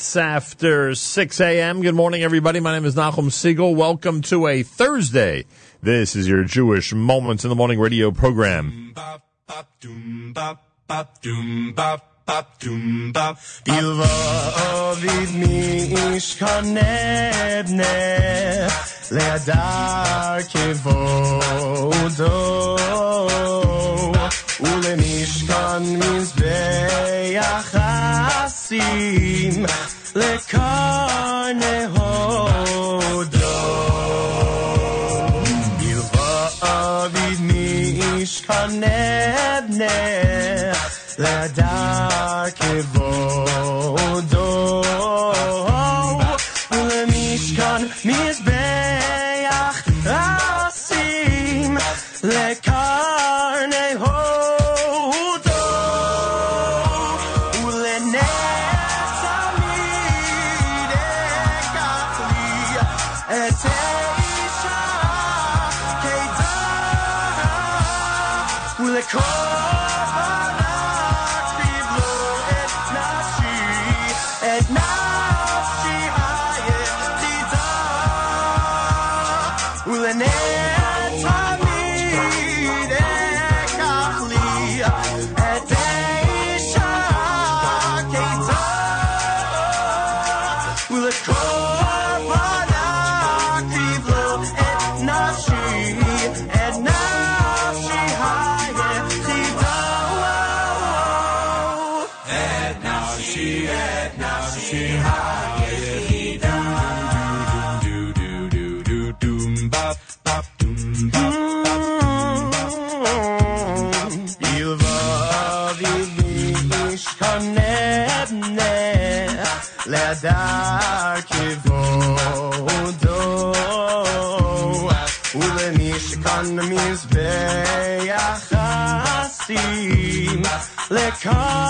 minutes after 6 a.m. Good morning, everybody. My name is Nachum Segal. Welcome to a Thursday. This is your Jewish Moments in the Morning radio program. Lekarne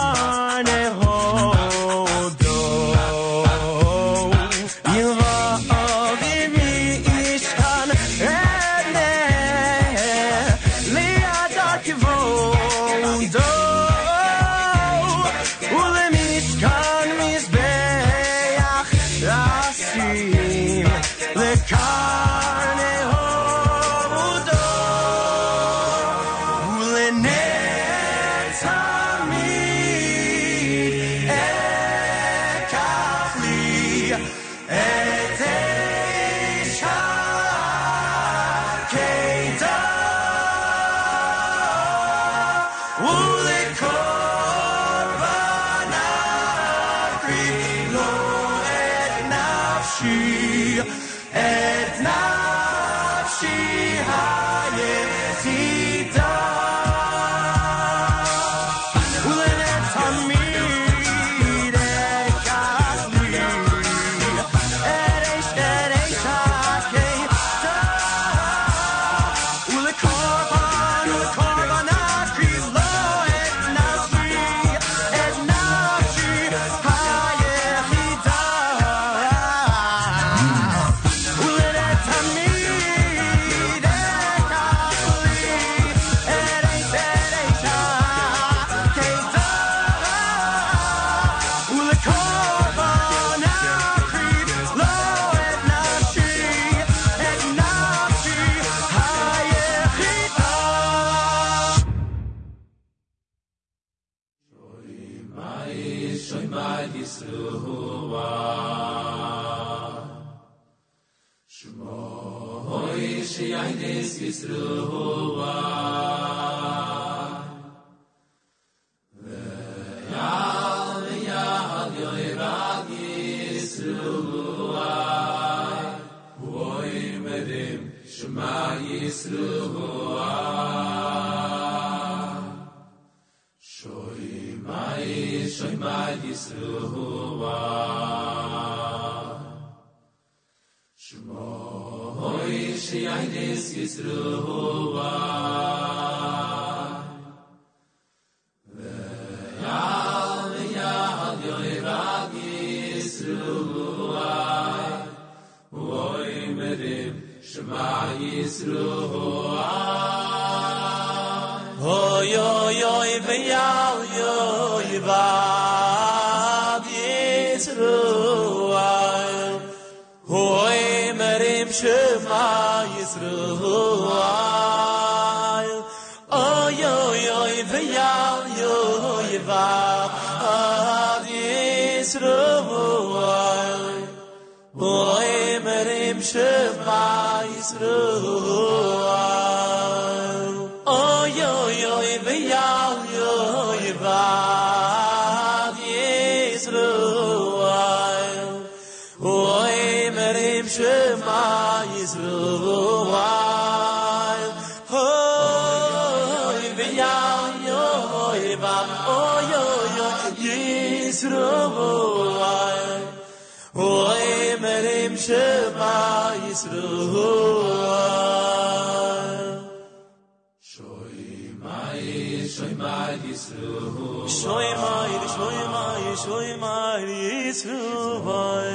ir shoy may shoy may isru vay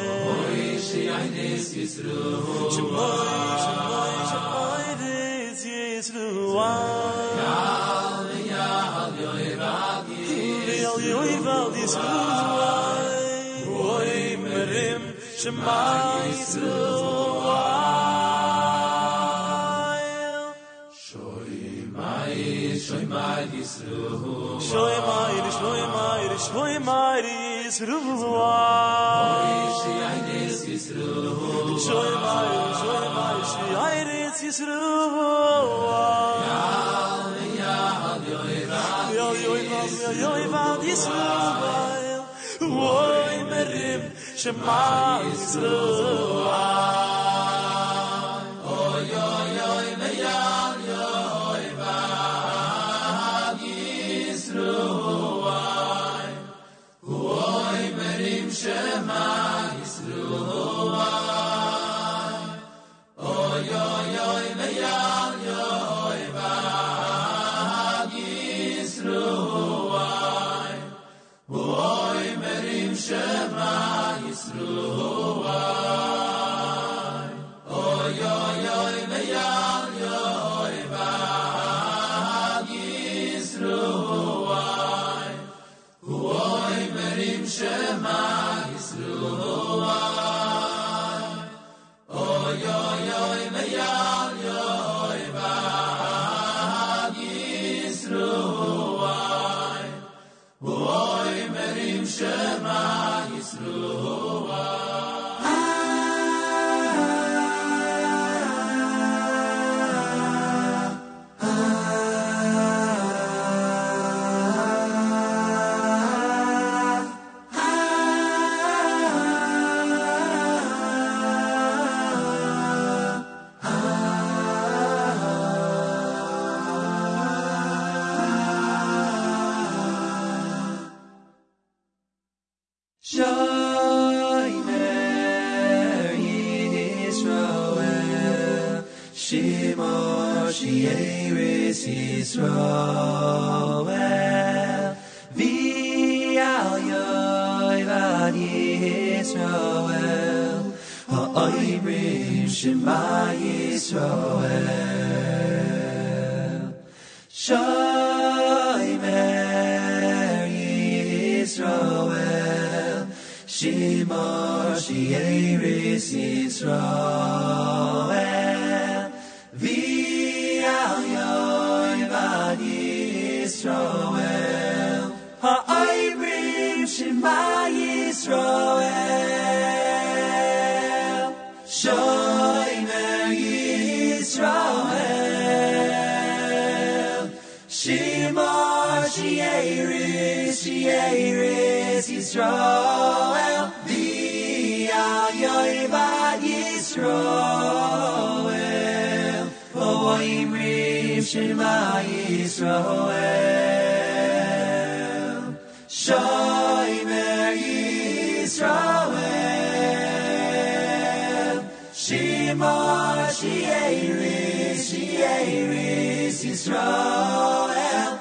shoy shoy shoy des isru vay ya ya yo ir vay vil yo ir vay isru merim shmay isru vay shoy may shoy may isru shoy mayr shoy mayr shoy mayr is ruva shoy mayr shoy mayr shoy mayr is ruva ya ya yo yo yo yo yo va dis oy merim shmayr is Yisroel Yisroel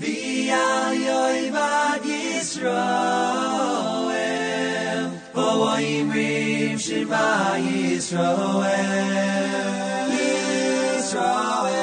V'al Yoivad Yisroel Ha'oimrim Shema Yisroel Yisroel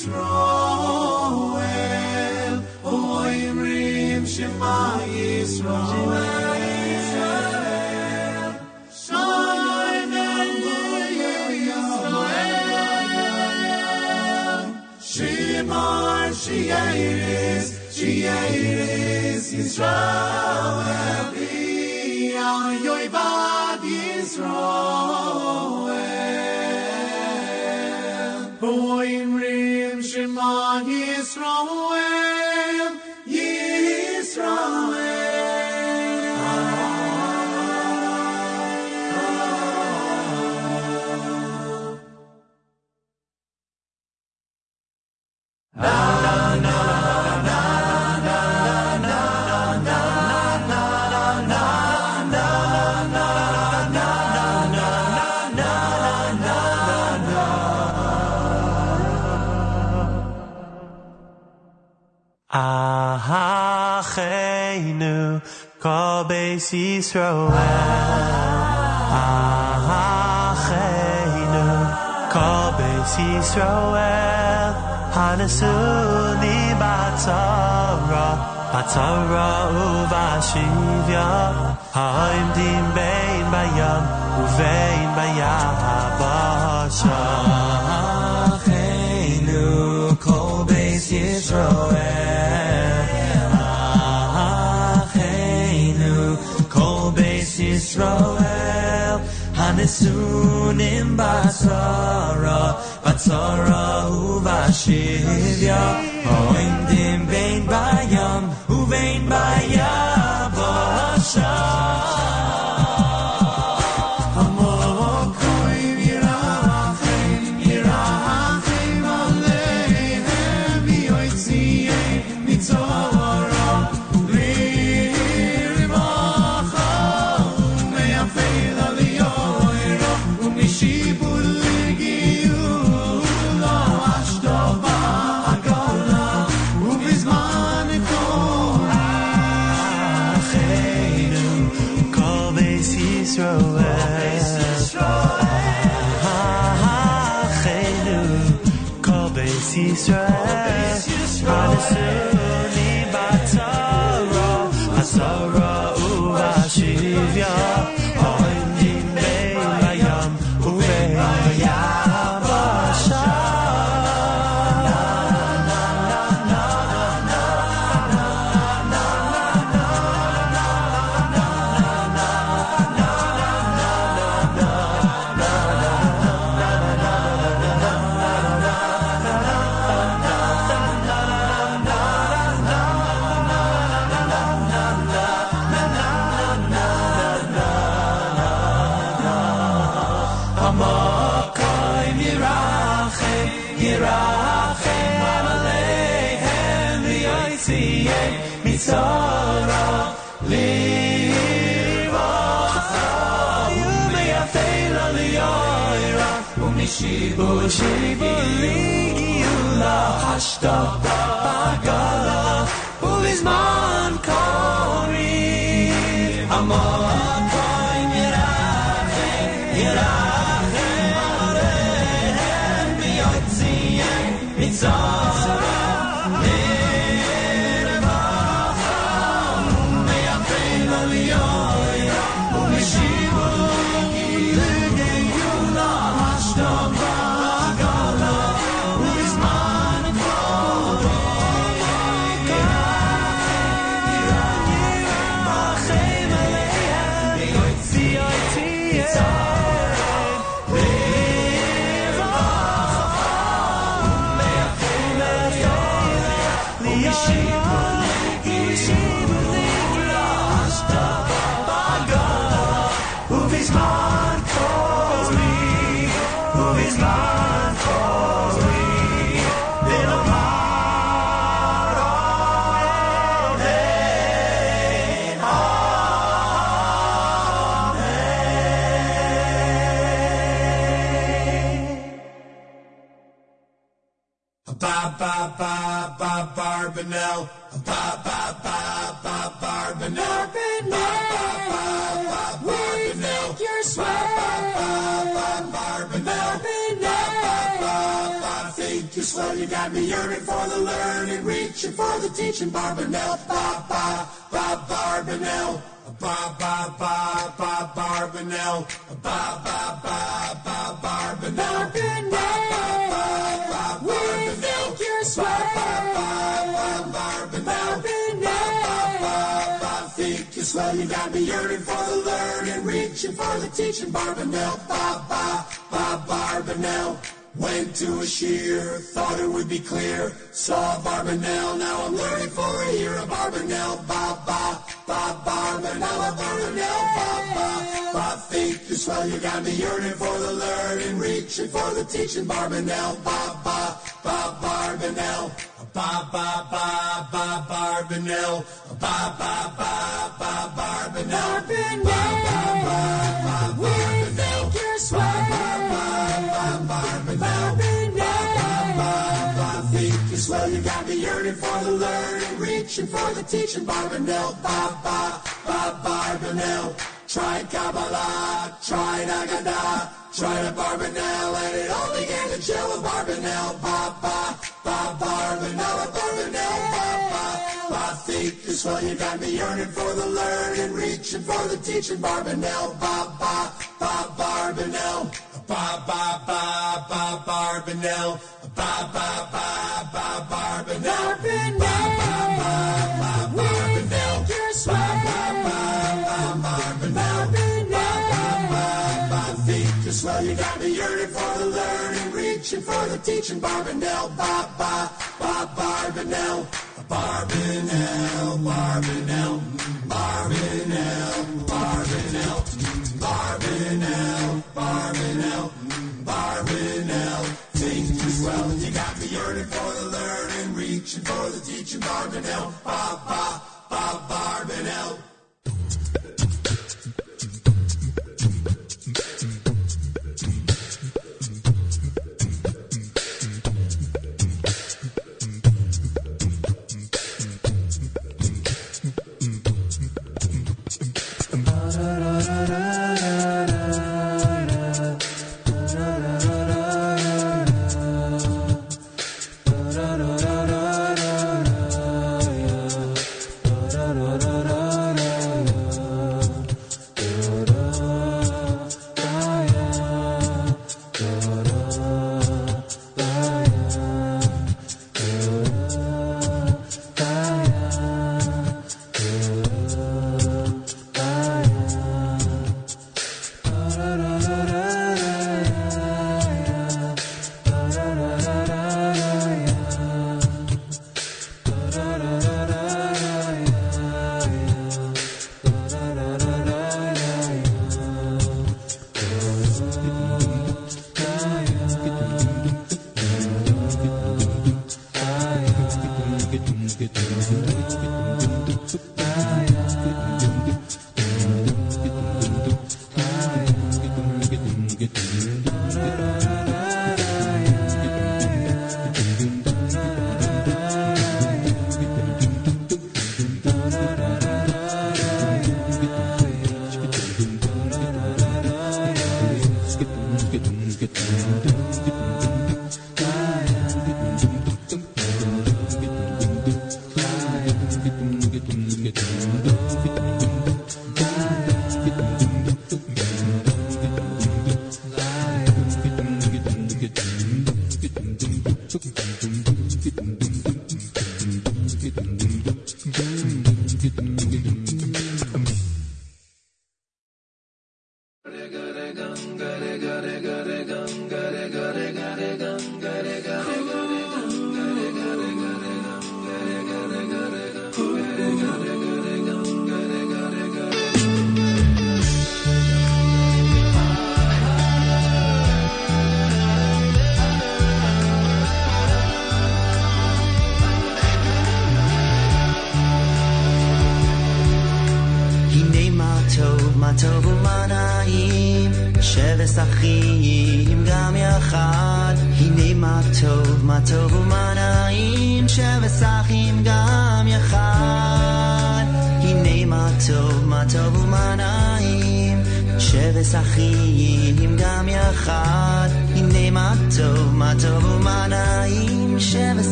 Israel, o Imrim Shema Yisrael. Shemar Sheiris, Sheiris Israel, Biyar Israel, Yisrael. Boim from where Yisrael. Acheinu Kol Beis Yisrael. Hanesuni Batzara Batzara Uvashivya Ha'imdim Bein Bayam Uvein Bayahab Hashem soon in basara batsara uva shivya oin din bain bayam uvein bayavashah ba Barbanel. Ba ba ba ba Barbanel. Barbanel, we think you're swell. Barbanel, I think you're swell. You got me yearning for the learning, reaching for the teaching. Barbanel. Ba ba ba Barbanel. Ba ba ba ba Barbanel. Ba ba ba ba Barbanel. Barbanel, swell. You got me yearning for the learning, reaching for the teaching. Barbanel. Ba ba ba Barbanel. Went to a shiur, thought it would be clear. Saw Barbanel, now I'm learning for a year. A Barbanel, ba ba ba Barbanel, a Barbanel, ba ba ba. Think you're swell, you got me yearning for the learning, reaching for the teaching. Barbanel, ba ba ba Barbanel. Ba swell, you got me yearning for the learning, reaching for the teaching. Barbanel, ba ba ba Barbanel. Tried Kabbalah, tried Agadah, tried a Barbanel, and it all began to chill with Barbanel. Ba ba ba Barbanel, Barbanel, ba. I think you're swell, you got me yearning for the learning, reaching for the teaching. Barbanel, ba ba ba Barbanel. Ba ba ba ba Barbanel. Ba ba swell, you got me yearning for the learning, reaching for the teaching. Barbanel, ba ba ba Barbanel. Barbanel, Barbanel, Barbanel, Barbanel, Barbanel, Barbanel, Barbanel. Think you're swell, you got me yearning for the learning, reaching for the teaching. Barbanel, ba ba ba Barbanel. da, da, da.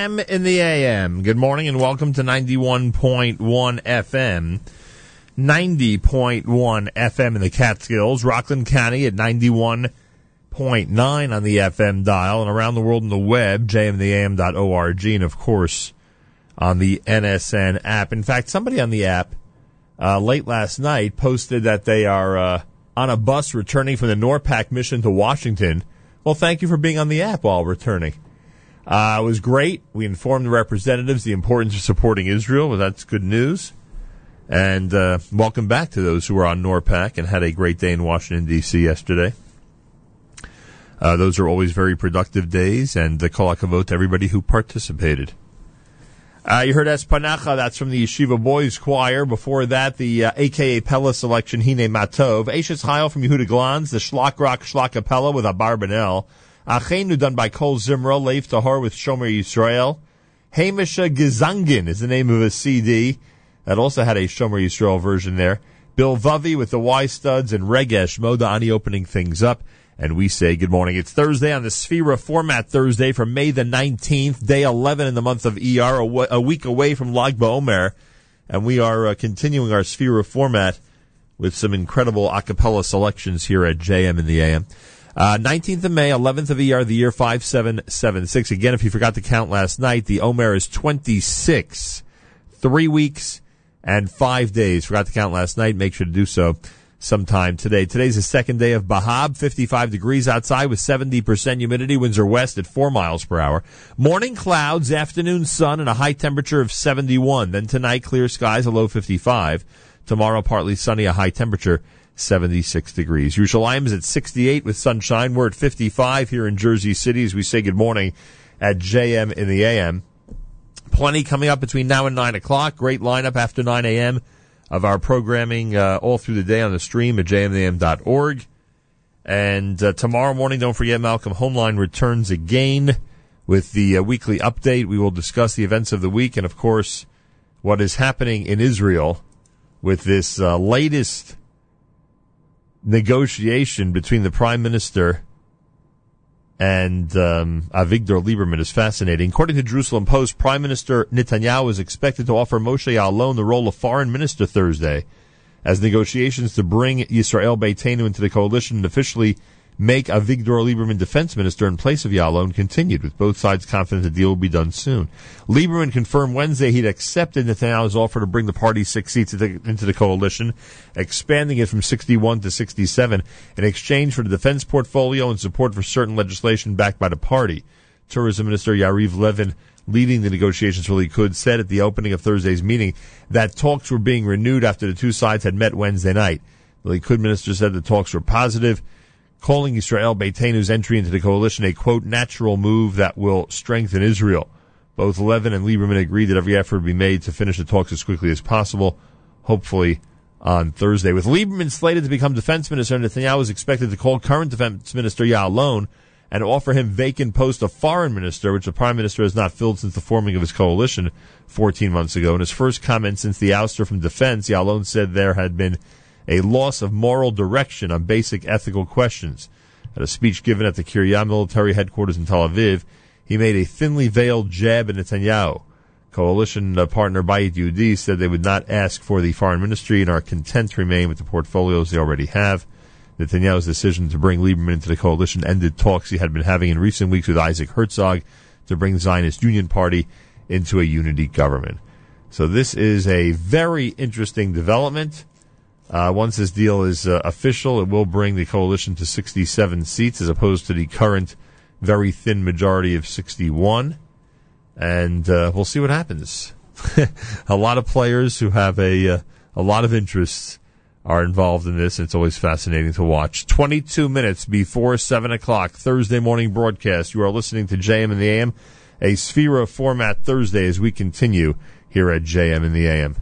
JM in the AM. Good morning and welcome to 91.1 FM. 90.1 FM in the Catskills, Rockland County at 91.9 on the FM dial, and around the world on the web, jmtheam.org, and of course on the NSN app. In fact, somebody on the app uh, late last night posted that they are uh, on a bus returning from the NORPAC mission to Washington. Well, thank you for being on the app while returning. Uh, it was great. We informed the representatives the importance of supporting Israel. Well, that's good news. And uh, welcome back to those who were on NORPAC and had a great day in Washington, D.C. yesterday. Uh, those are always very productive days, and the kol hakavod to everybody who participated. Uh, you heard Espanacha, that's from the Yeshiva Boys Choir. Before that, the uh, AKA Pella selection, Hine Matov. Ashes Heil from Yehuda Glantz, the Shlock Rock Schlock Pella with Abar Benel. Achenu done by Kol Zimra, Lev Tahor with Shomer Yisrael. Hamisha Gezangin is the name of a CD that also had a Shomer Yisrael version there. Bilvavi with the Y Studs and Regesh Modani opening things up. And we say good morning. It's Thursday on the Sefira format Thursday from May the 19th, day 11 in the month of ER, a, week away from Lag BaOmer. And we are uh, continuing our Sefira format with some incredible acapella selections here at JM in the AM. Uh, 19th of May, 11th of ER, the year 5776. Again, if you forgot to count last night, the Omer is 26. Three weeks and five days. Forgot to count last night. Make sure to do so sometime today. Today's the second day of Bahab, 55 degrees outside with 70% humidity. Winds are west at 4 miles per hour. Morning clouds, afternoon sun, and a high temperature of 71. Then tonight, clear skies, a low 55. Tomorrow, partly sunny, a high temperature 76 degrees. Yerushalayim is at 68 with sunshine. We're at 55 here in Jersey City as we say good morning at JM in the AM. Plenty coming up between now and 9 o'clock. Great lineup after 9 a.m. of our programming uh, all through the day on the stream at jmam.org. And uh, tomorrow morning, don't forget, Malcolm Hoenlein returns again with the uh, weekly update. We will discuss the events of the week and, of course, what is happening in Israel with this uh, latest negotiation between the prime minister and um, Avigdor Lieberman is fascinating. According to Jerusalem Post, Prime Minister Netanyahu is expected to offer Moshe Yaalon the role of foreign minister Thursday, as negotiations to bring Yisrael Beiteinu into the coalition officially make Avigdor Lieberman defense minister in place of Yaalon continued, with both sides confident the deal will be done soon. Lieberman confirmed Wednesday he'd accepted Netanyahu's offer to bring the party six seats into the, coalition, expanding it from 61 to 67 in exchange for the defense portfolio and support for certain legislation backed by the party. Tourism Minister Yariv Levin leading the negotiations for Likud said at the opening of Thursday's meeting that talks were being renewed after the two sides had met Wednesday night. The Likud minister said the talks were positive calling Israel Beiteinu's entry into the coalition a quote natural move that will strengthen Israel. Both Levin and Lieberman agreed that every effort would be made to finish the talks as quickly as possible, hopefully on Thursday. With Lieberman slated to become defense minister, Netanyahu is expected to call current defense minister Yaalon and offer him vacant post of foreign minister, which the prime minister has not filled since the forming of his coalition 14 months ago. In his first comment since the ouster from defense, Yaalon said there had been a loss of moral direction on basic ethical questions. At a speech given at the Kiryat military headquarters in Tel Aviv, he made a thinly veiled jab at Netanyahu. Coalition uh, partner Bayit Yehudi said they would not ask for the foreign ministry and are content to remain with the portfolios they already have. Netanyahu's decision to bring Lieberman into the coalition ended talks he had been having in recent weeks with Isaac Herzog to bring the Zionist Union Party into a unity government. So this is a very interesting development. Uh, once this deal is uh, official, it will bring the coalition to 67 seats as opposed to the current very thin majority of 61. And uh, we'll see what happens. a lot of players who have a uh, a lot of interests are involved in this. It's always fascinating to watch. 22 minutes before 7 o'clock, Thursday morning broadcast. You are listening to JM in the AM, a Sefira format Thursday as we continue here at JM in the AM.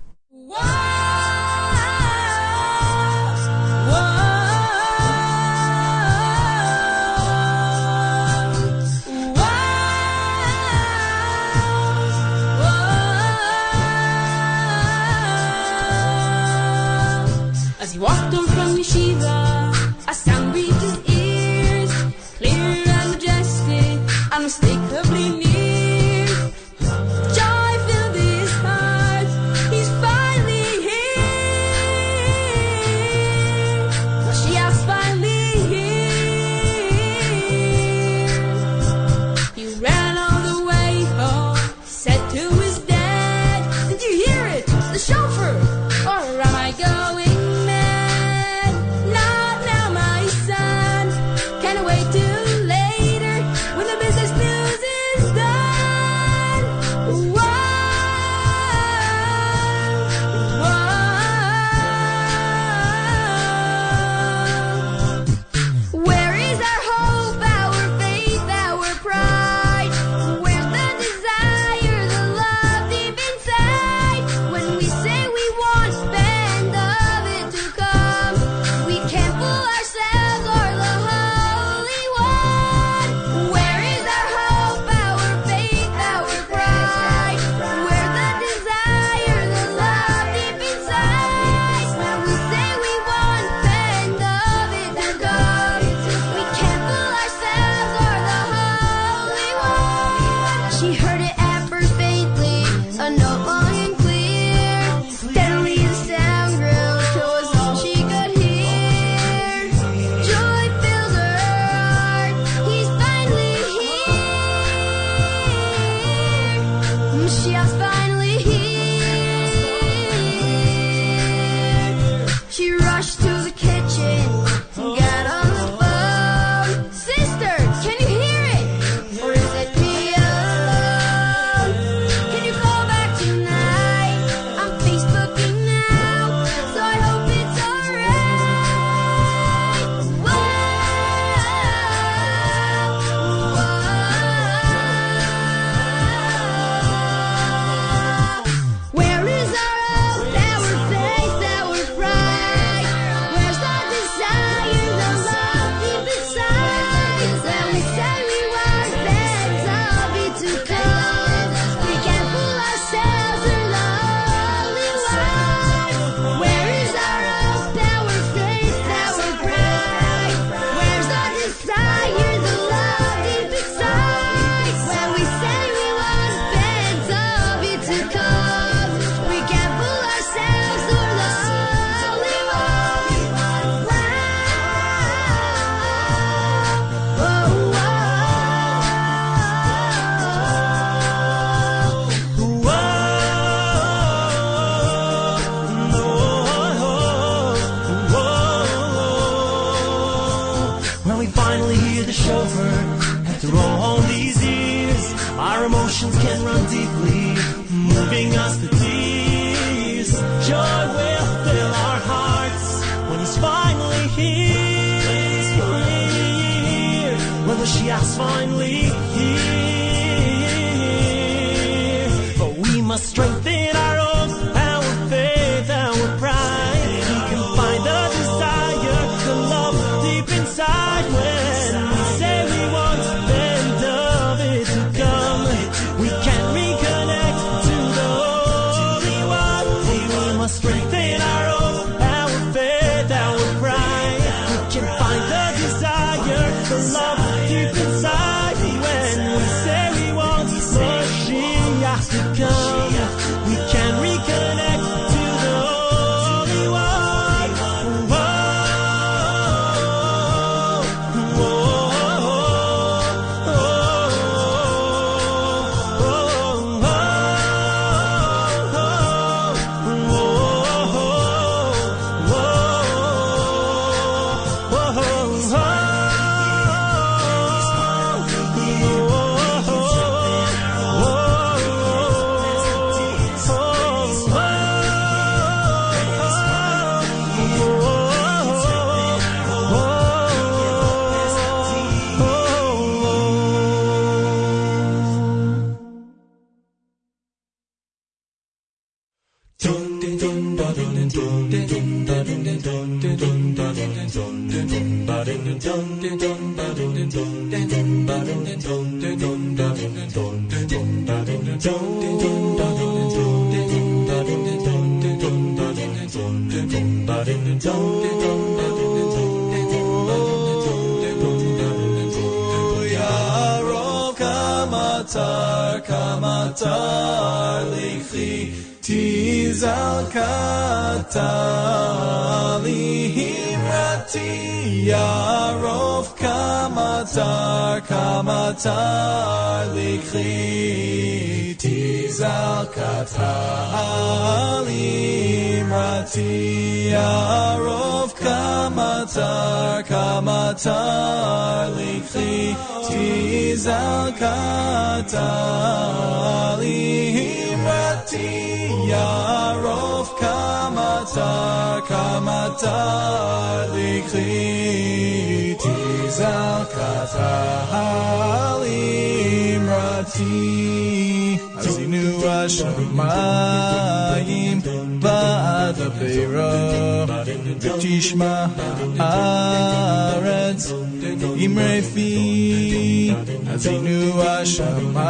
Imre Fi Azinu Hashemayim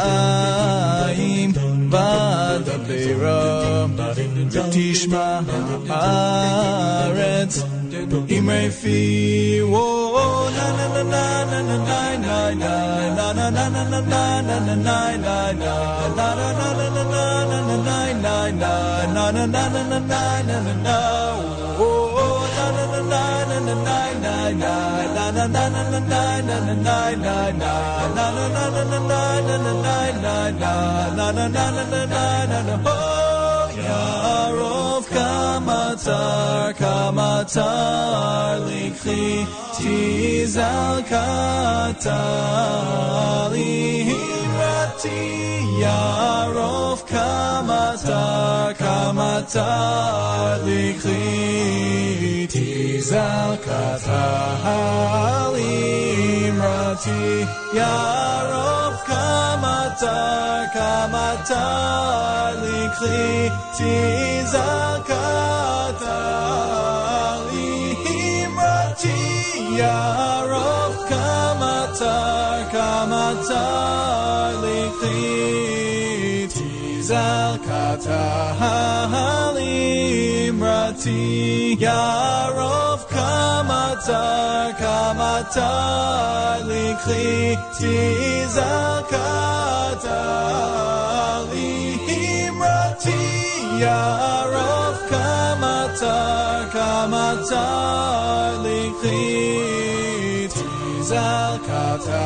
Ba'ad Beira V'tishma Haaretz Imre Fi Whoa, na na na na na na na na na na na na na na na na na na Yarov kama tsar likhi tizal katali yarov kamata kamata likli tizal kata imrati yarov kamata kamata likli tizal kata imrati yarov Ati Yarov Kamata Kamata Likli Tizakata Li Himrati Yarov Kamata Kamata Likli Tizakata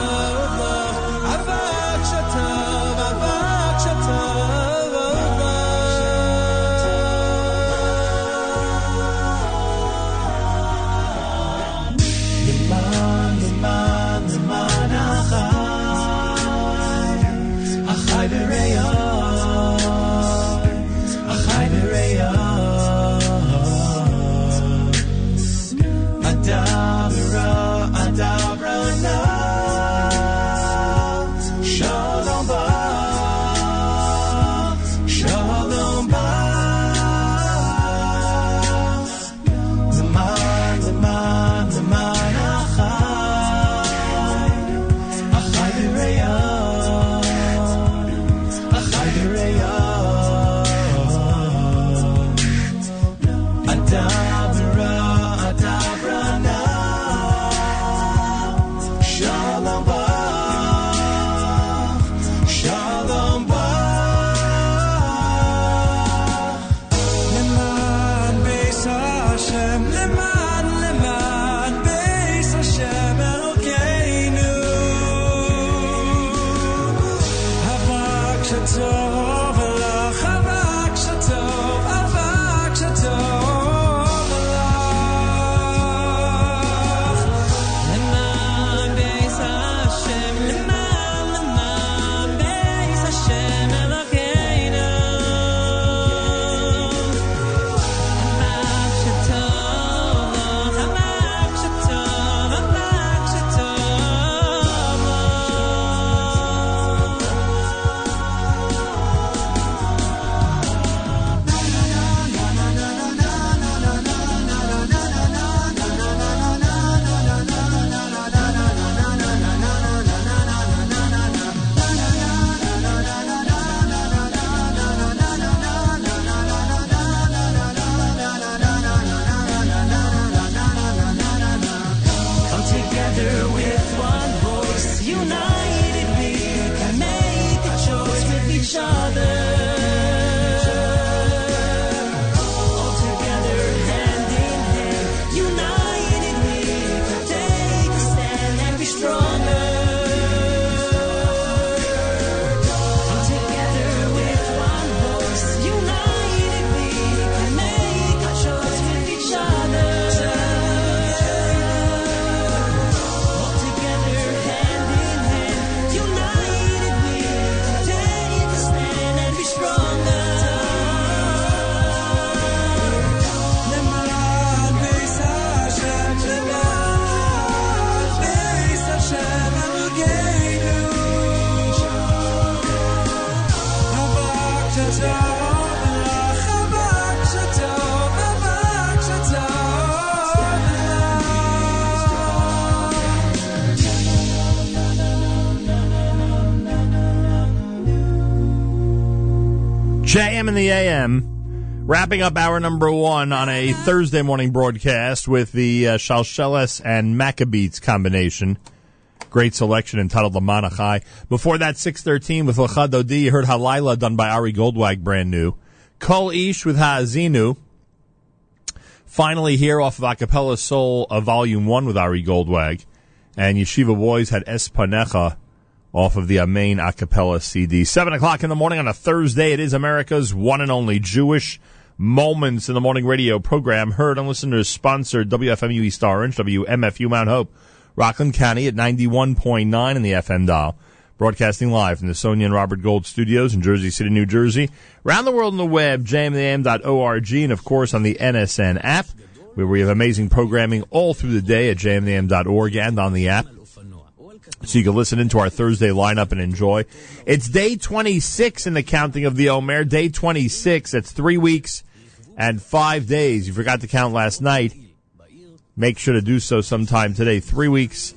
love. in the a.m., wrapping up hour number one on a Thursday morning broadcast with the uh, and Maccabeats combination. Great selection entitled "The Lamanachai. Before that, 613 with Lachad Odi. You heard Halila done by Ari Goldwag, brand new. Kol Ish with Hazinu. Finally, here off of Acapella Soul, uh, Volume 1 with Ari Goldwag. And Yeshiva Boys had Espanecha off of the Amen Acapella CD. 7 o'clock in the morning on a Thursday. It is America's one and only Jewish Moments in the Morning radio program. Heard on listeners sponsored WFMU East Orange, WMFU Mount Hope, Rockland County at 91.9 in the FM dial. Broadcasting live from the Sonia and Robert Gold studios in Jersey City, New Jersey. Around the world on the web, jmam.org, and of course on the NSN app, where we have amazing programming all through the day at jmam.org and on the app. So you can listen into our Thursday lineup and enjoy. It's day 26 in the counting of the Omer. Day 26. That's three weeks and five days. You forgot to count last night. Make sure to do so sometime today. Three weeks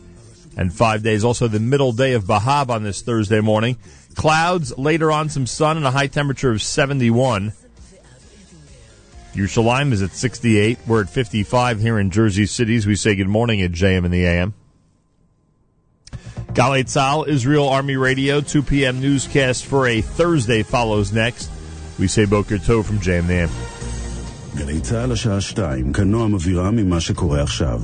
and five days. Also, the middle day of Bahab on this Thursday morning. Clouds, later on some sun and a high temperature of 71. Yerushalayim is at 68. We're at 55 here in Jersey Cities. We say good morning at JM in the AM. Galei Tzahal, Israel Army Radio, 2 p.m. newscast for a Thursday follows next. We say Boker Tov from Jam Nam. גלי צה"ל השעה שתיים, כאן נועם אבירם ממה שקורה עכשיו.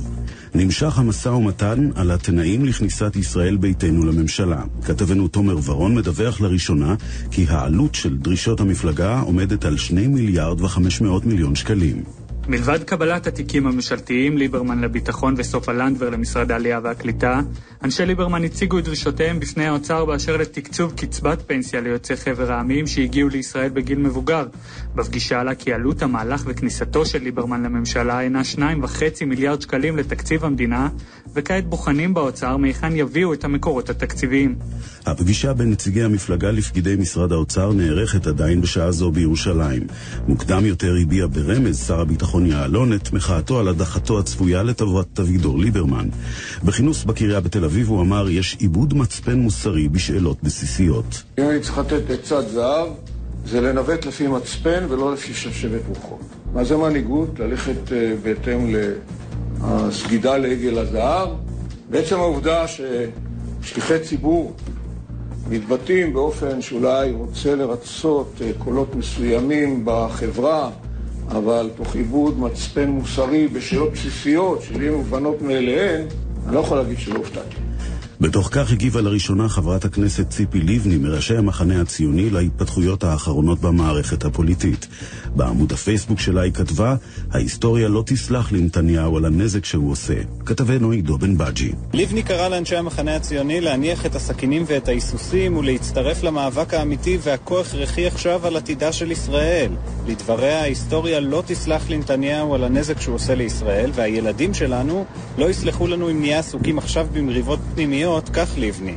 נמשך המשא ומתן על התנאים לכניסת ישראל ביתנו לממשלה. כתבנו תומר ורון מדווח לראשונה כי העלות של דרישות המפלגה עומדת על 2 מיליארד ו-500 מיליון שקלים. מלבד קבלת התיקים הממשלתיים, ליברמן לביטחון וסופה לנדבר למשרד העלייה והקליטה, אנשי ליברמן הציגו את דרישותיהם בפני האוצר באשר לתקצוב קצבת פנסיה ליוצאי חבר העמים שהגיעו לישראל בגיל מבוגר. בפגישה עלה כי עלות המהלך וכניסתו של ליברמן לממשלה אינה 2.5 מיליארד שקלים לתקציב המדינה, וכעת בוחנים באוצר מהיכן יביאו את המקורות התקציביים. הפגישה בין נציגי המפלגה לפקידי משרד האוצר נערכת עדיין בשעה זו בירושלים. מוקדם יותר הביע ברמז שר הביטחון יעלון את מחאתו על הדחתו הצפויה לטובת אביגדור ליברמן. בכינוס בקריה בתל אביב הוא אמר יש עיבוד מצפן מוסרי בשאלות בסיסיות. אם אני צריך לתת עצת זהב, זה לנווט לפי מצפן ולא לפי שבשבת רוחות. מה זה מנהיגות? ללכת אה, בהתאם לסגידה לעגל הזהב. בעצם העובדה ששליחי ציבור מתבטאים באופן שאולי רוצה לרצות אה, קולות מסוימים בחברה, אבל תוך עיבוד מצפן מוסרי בשאלות בסיסיות שלי מובנות מאליהן, אני לא יכול להגיד שלא הופתעתי. בתוך כך הגיבה לראשונה חברת הכנסת ציפי לבני מראשי המחנה הציוני להתפתחויות האחרונות במערכת הפוליטית. בעמוד הפייסבוק שלה היא כתבה, ההיסטוריה לא תסלח לנתניהו על הנזק שהוא עושה. כתבנו עידו בן בג'י. לבני קרא לאנשי המחנה הציוני להניח את הסכינים ואת ההיסוסים ולהצטרף למאבק האמיתי והכה הכרחי עכשיו על עתידה של ישראל. לדבריה, ההיסטוריה לא תסלח לנתניהו על הנזק שהוא עושה לישראל, והילדים שלנו לא יסלחו לנו אם נהיה עסוקים עכשיו במריבות פנימיות, כך לבני.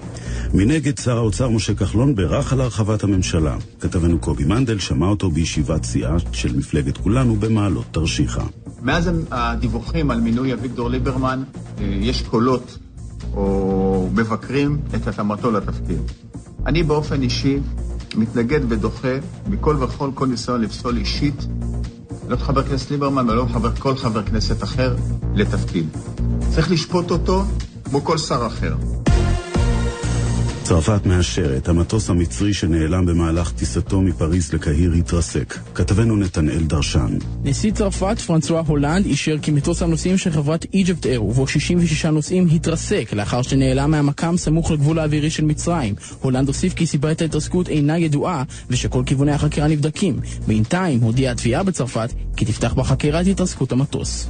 מנגד, שר האוצר משה כחלון בירך על הרחבת הממשלה. כתבנו קובי מנדל שמע אותו בישיבת סיעה של מפלגת כולנו במעלות תרשיחא. מאז הדיווחים על מינוי אביגדור ליברמן, אה, יש קולות או מבקרים את התאמתו לתפקיד. אני באופן אישי מתנגד ודוחה מכל וכל כל ניסיון לפסול אישית לא את חבר הכנסת ליברמן ולא חבר, כל חבר כנסת אחר לתפקיד. צריך לשפוט אותו כמו כל שר אחר. צרפת מאשרת, המטוס המצרי שנעלם במהלך טיסתו מפריז לקהיר התרסק. כתבנו נתנאל דרשן. נשיא צרפת פרנסואה הולנד אישר כי מטוס הנוסעים של חברת איג'פט אייר ובו 66 נוסעים התרסק לאחר שנעלם מהמקם סמוך לגבול האווירי של מצרים. הולנד הוסיף כי סיבת ההתרסקות אינה ידועה ושכל כיווני החקירה נבדקים. בינתיים הודיעה התביעה בצרפת כי תפתח בחקירת התרסקות המטוס.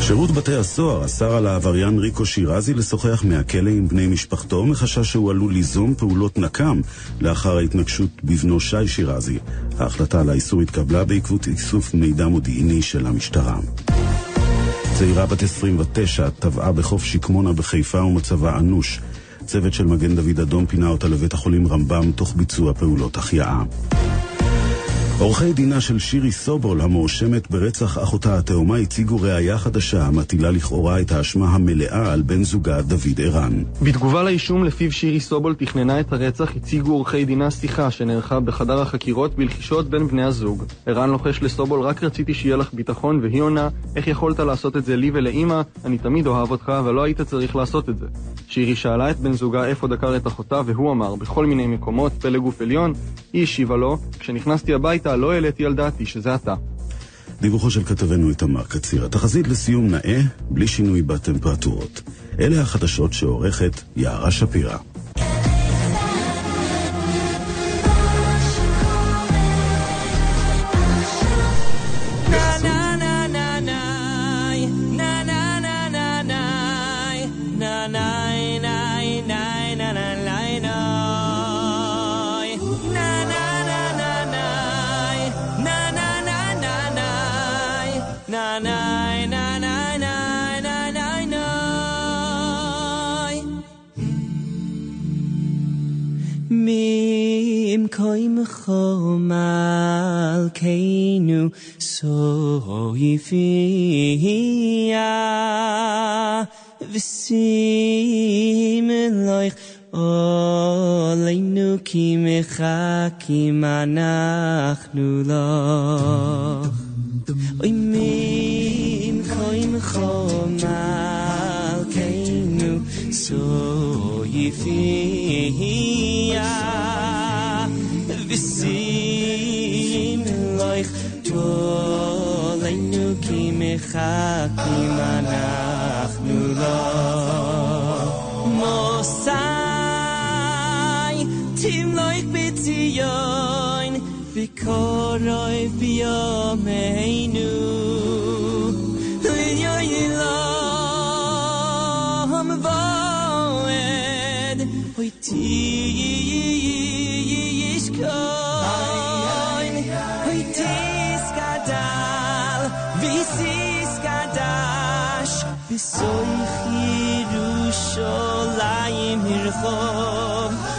שירות בתי הסוהר אסר על העבריין ריקו שירזי לשוחח מהכלא עם בני משפחתו מחשש שהוא עלול ליזום פעולות נקם לאחר ההתנגשות בבנו שי שירזי. ההחלטה על האיסור התקבלה בעקבות איסוף מידע מודיעיני של המשטרה. צעירה בת 29 טבעה בחוף שקמונה בחיפה ומצבה אנוש. צוות של מגן דוד אדום פינה אותה לבית החולים רמב"ם תוך ביצוע פעולות החייאה. עורכי דינה של שירי סובול, המואשמת ברצח אחותה התאומה, הציגו ראייה חדשה המטילה לכאורה את האשמה המלאה על בן זוגה דוד ערן. בתגובה לאישום לפיו שירי סובול תכננה את הרצח, הציגו עורכי דינה שיחה שנערכה בחדר החקירות בלחישות בין בני הזוג. ערן לוחש לסובול, רק רציתי שיהיה לך ביטחון, והיא עונה, איך יכולת לעשות את זה לי ולאימא? אני תמיד אוהב אותך, ולא היית צריך לעשות את זה. שירי שאלה את בן זוגה איפה דקר את אחותה, והוא אמר, בכל מיני מקומות, פלא גוף עליון. היא השיבה לו, כשנכנסתי הביתה לא העליתי על דעתי שזה אתה. דיווחו של כתבנו איתמר קציר. התחזית לסיום נאה, בלי שינוי בטמפרטורות. אלה החדשות שעורכת יערה שפירא. ממקומך מלכנו סויפיה ושים אלוהיך עלינו כי מחכים אנחנו לך אוי ממקומך מלכנו סויפיה we loich like Tolenu ki mechakim anachnu lo Mosai tim like bitzion Vikoroi biyomeinu Hoy ti Soy Jerusalem,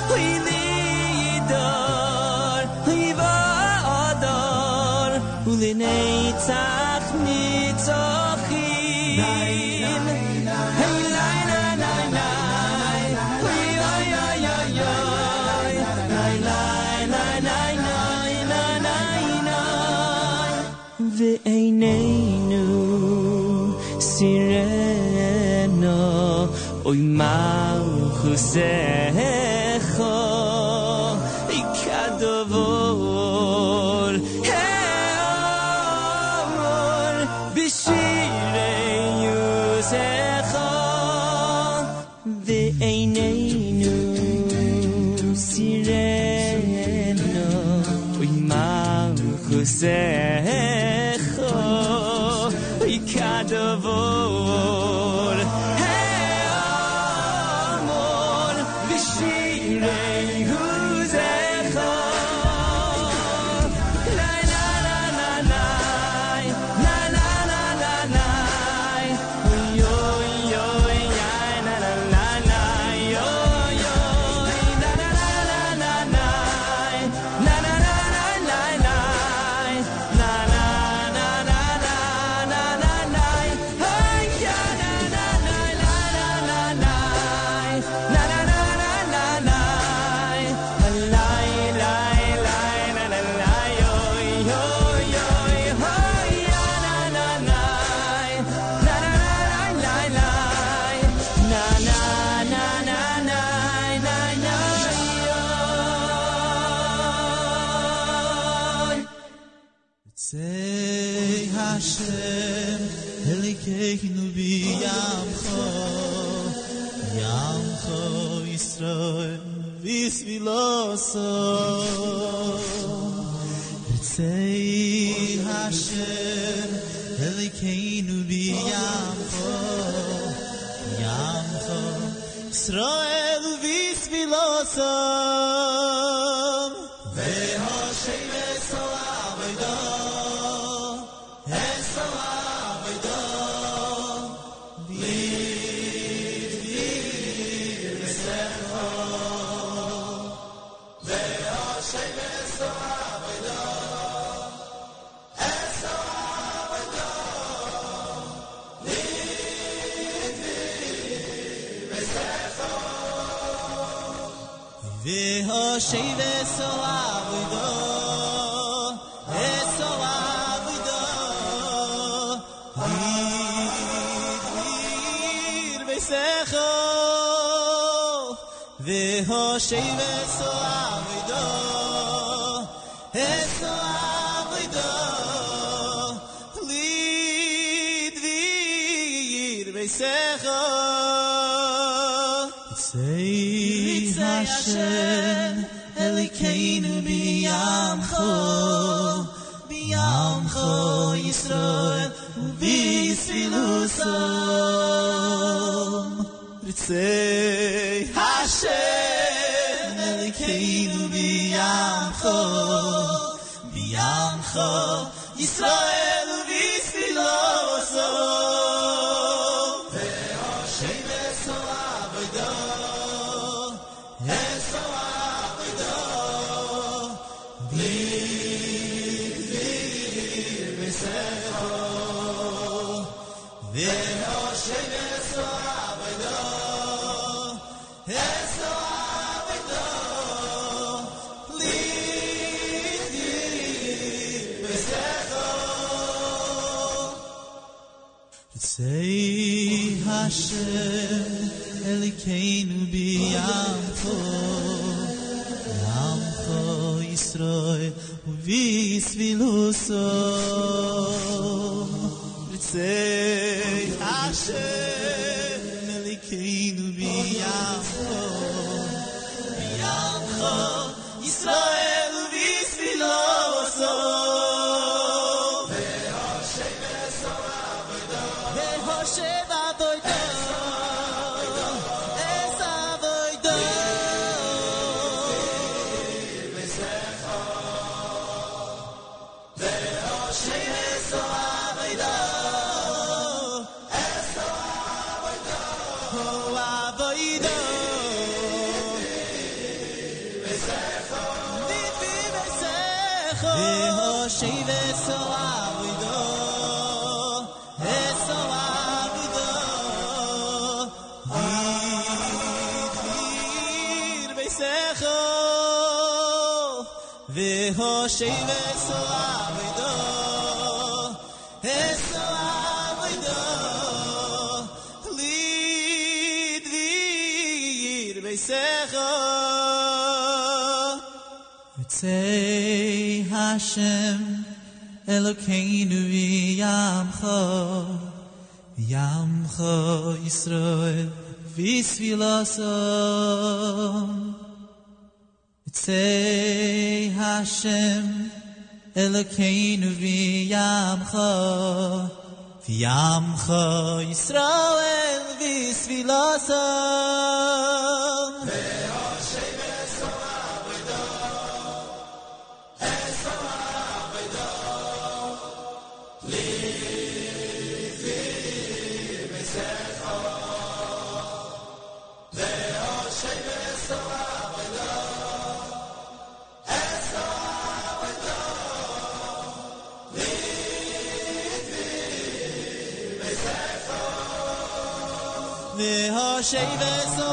oy mal Sasa Tzei Hashem Elokeinu v'yamcha V'yamcha Yisrael v'svilasa. Eso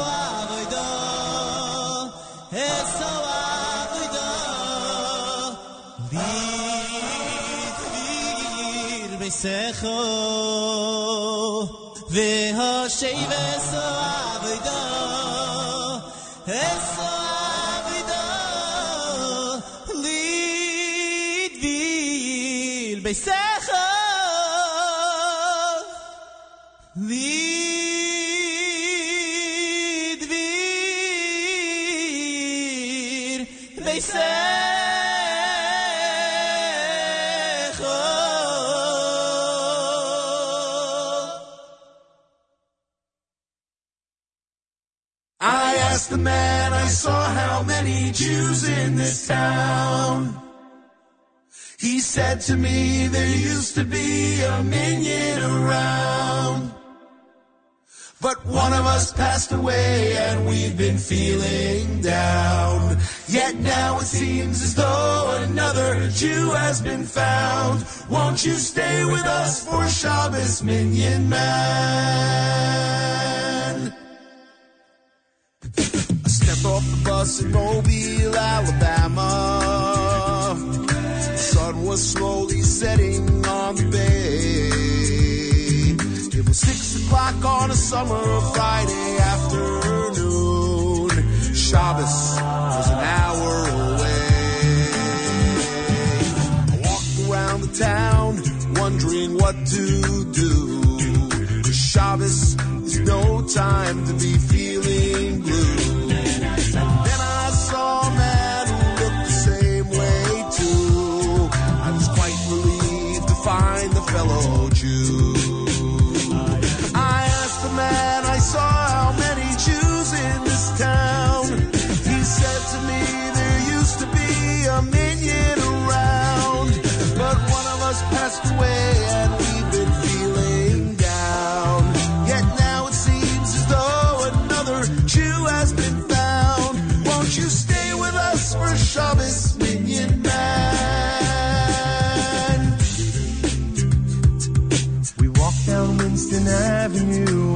avodah Litvir ve'secho Ve'hoshay ve'so avodah away and we've been feeling down. Yet now it seems as though another Jew has been found. Won't you stay with us for Shabbos, Minyan Man? I stepped off the bus in Mobile, Alabama. The sun was slowly setting on the bay. Six o'clock on a summer Friday afternoon. Shabbos was an hour away. I walked around the town, wondering what to do. Shabbos is no time to be feeling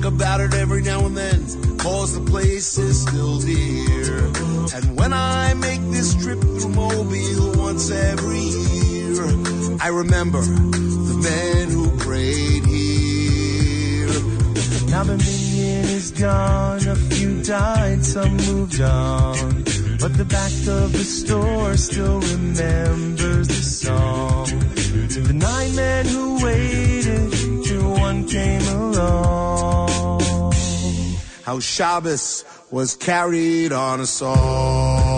think about it every now and then, cause the place is still dear. And when I make this trip through Mobile once every year, I remember the men who prayed here. Now the minyan is gone, a few died, some moved on. But the back of the store still remembers the song. To the nine men who waited till one came along. How Shabbos was carried on a song.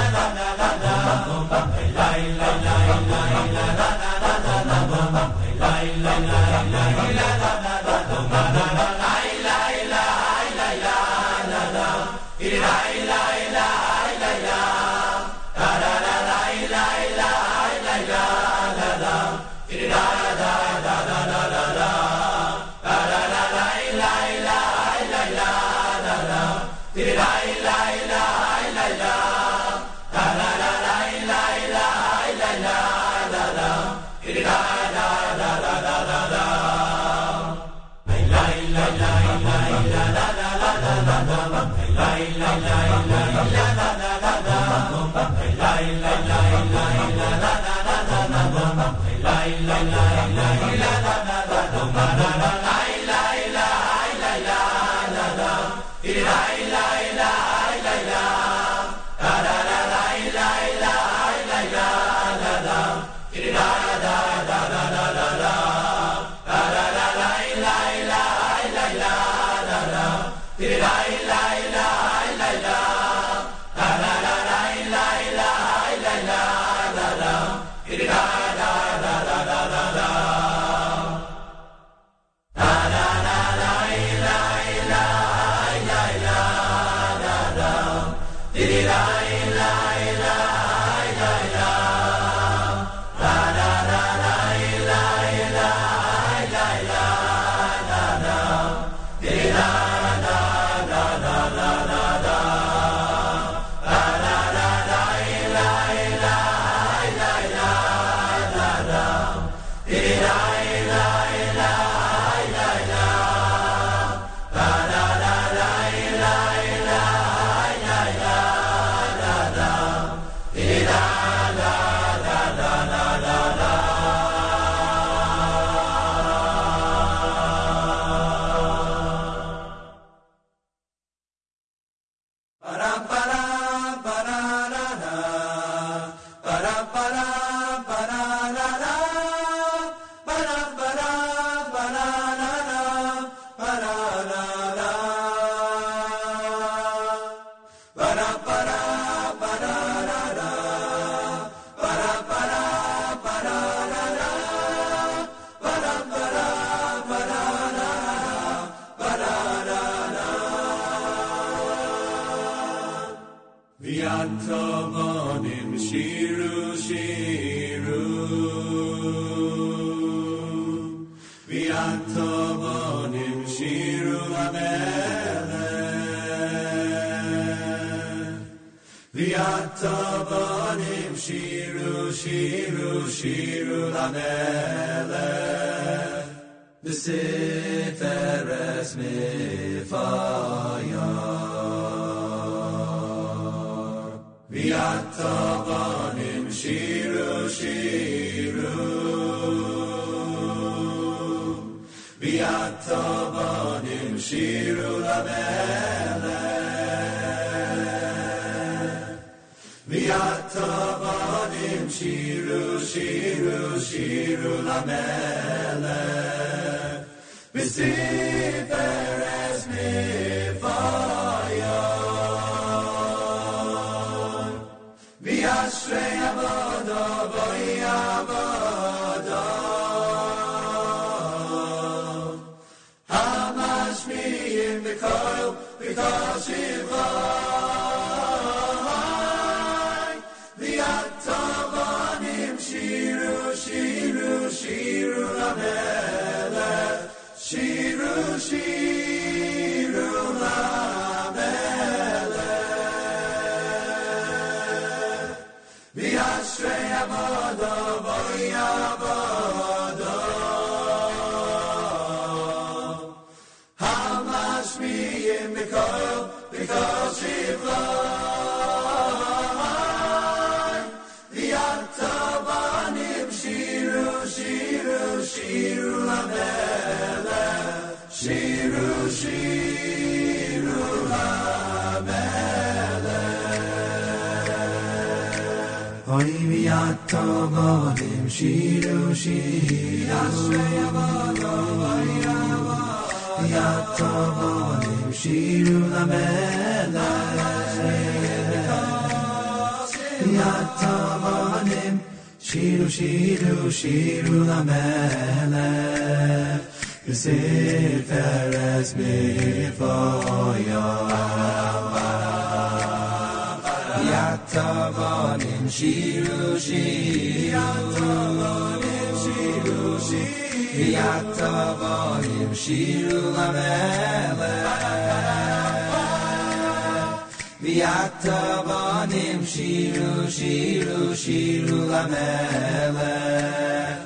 shiru lamelech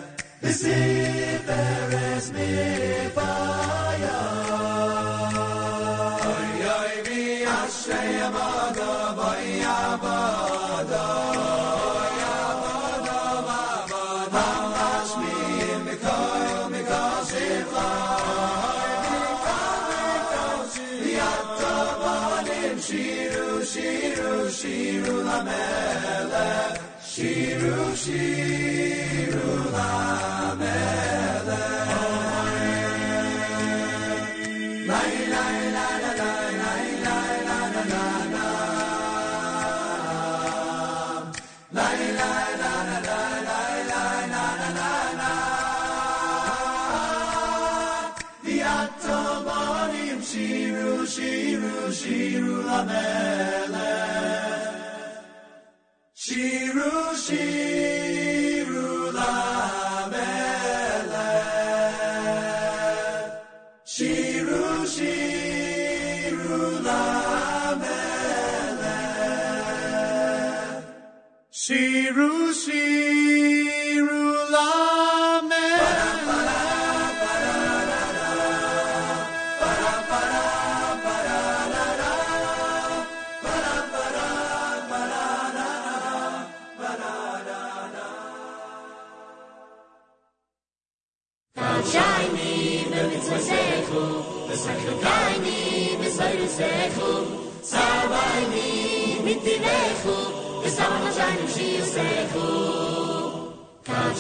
V'siferes Shiru shiru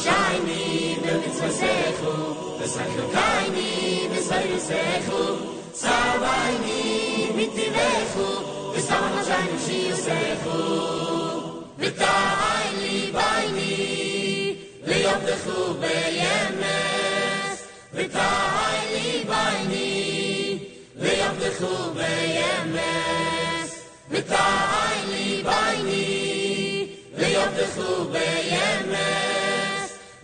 shayni be mitz vasechu be sakhu kayni be sayu sechu savayni mit vechu be samach shayni shi sechu mit ayni bayni le yom tchu be yemes mit ayni bayni le yom tchu be yemes mit bayni le yom tchu be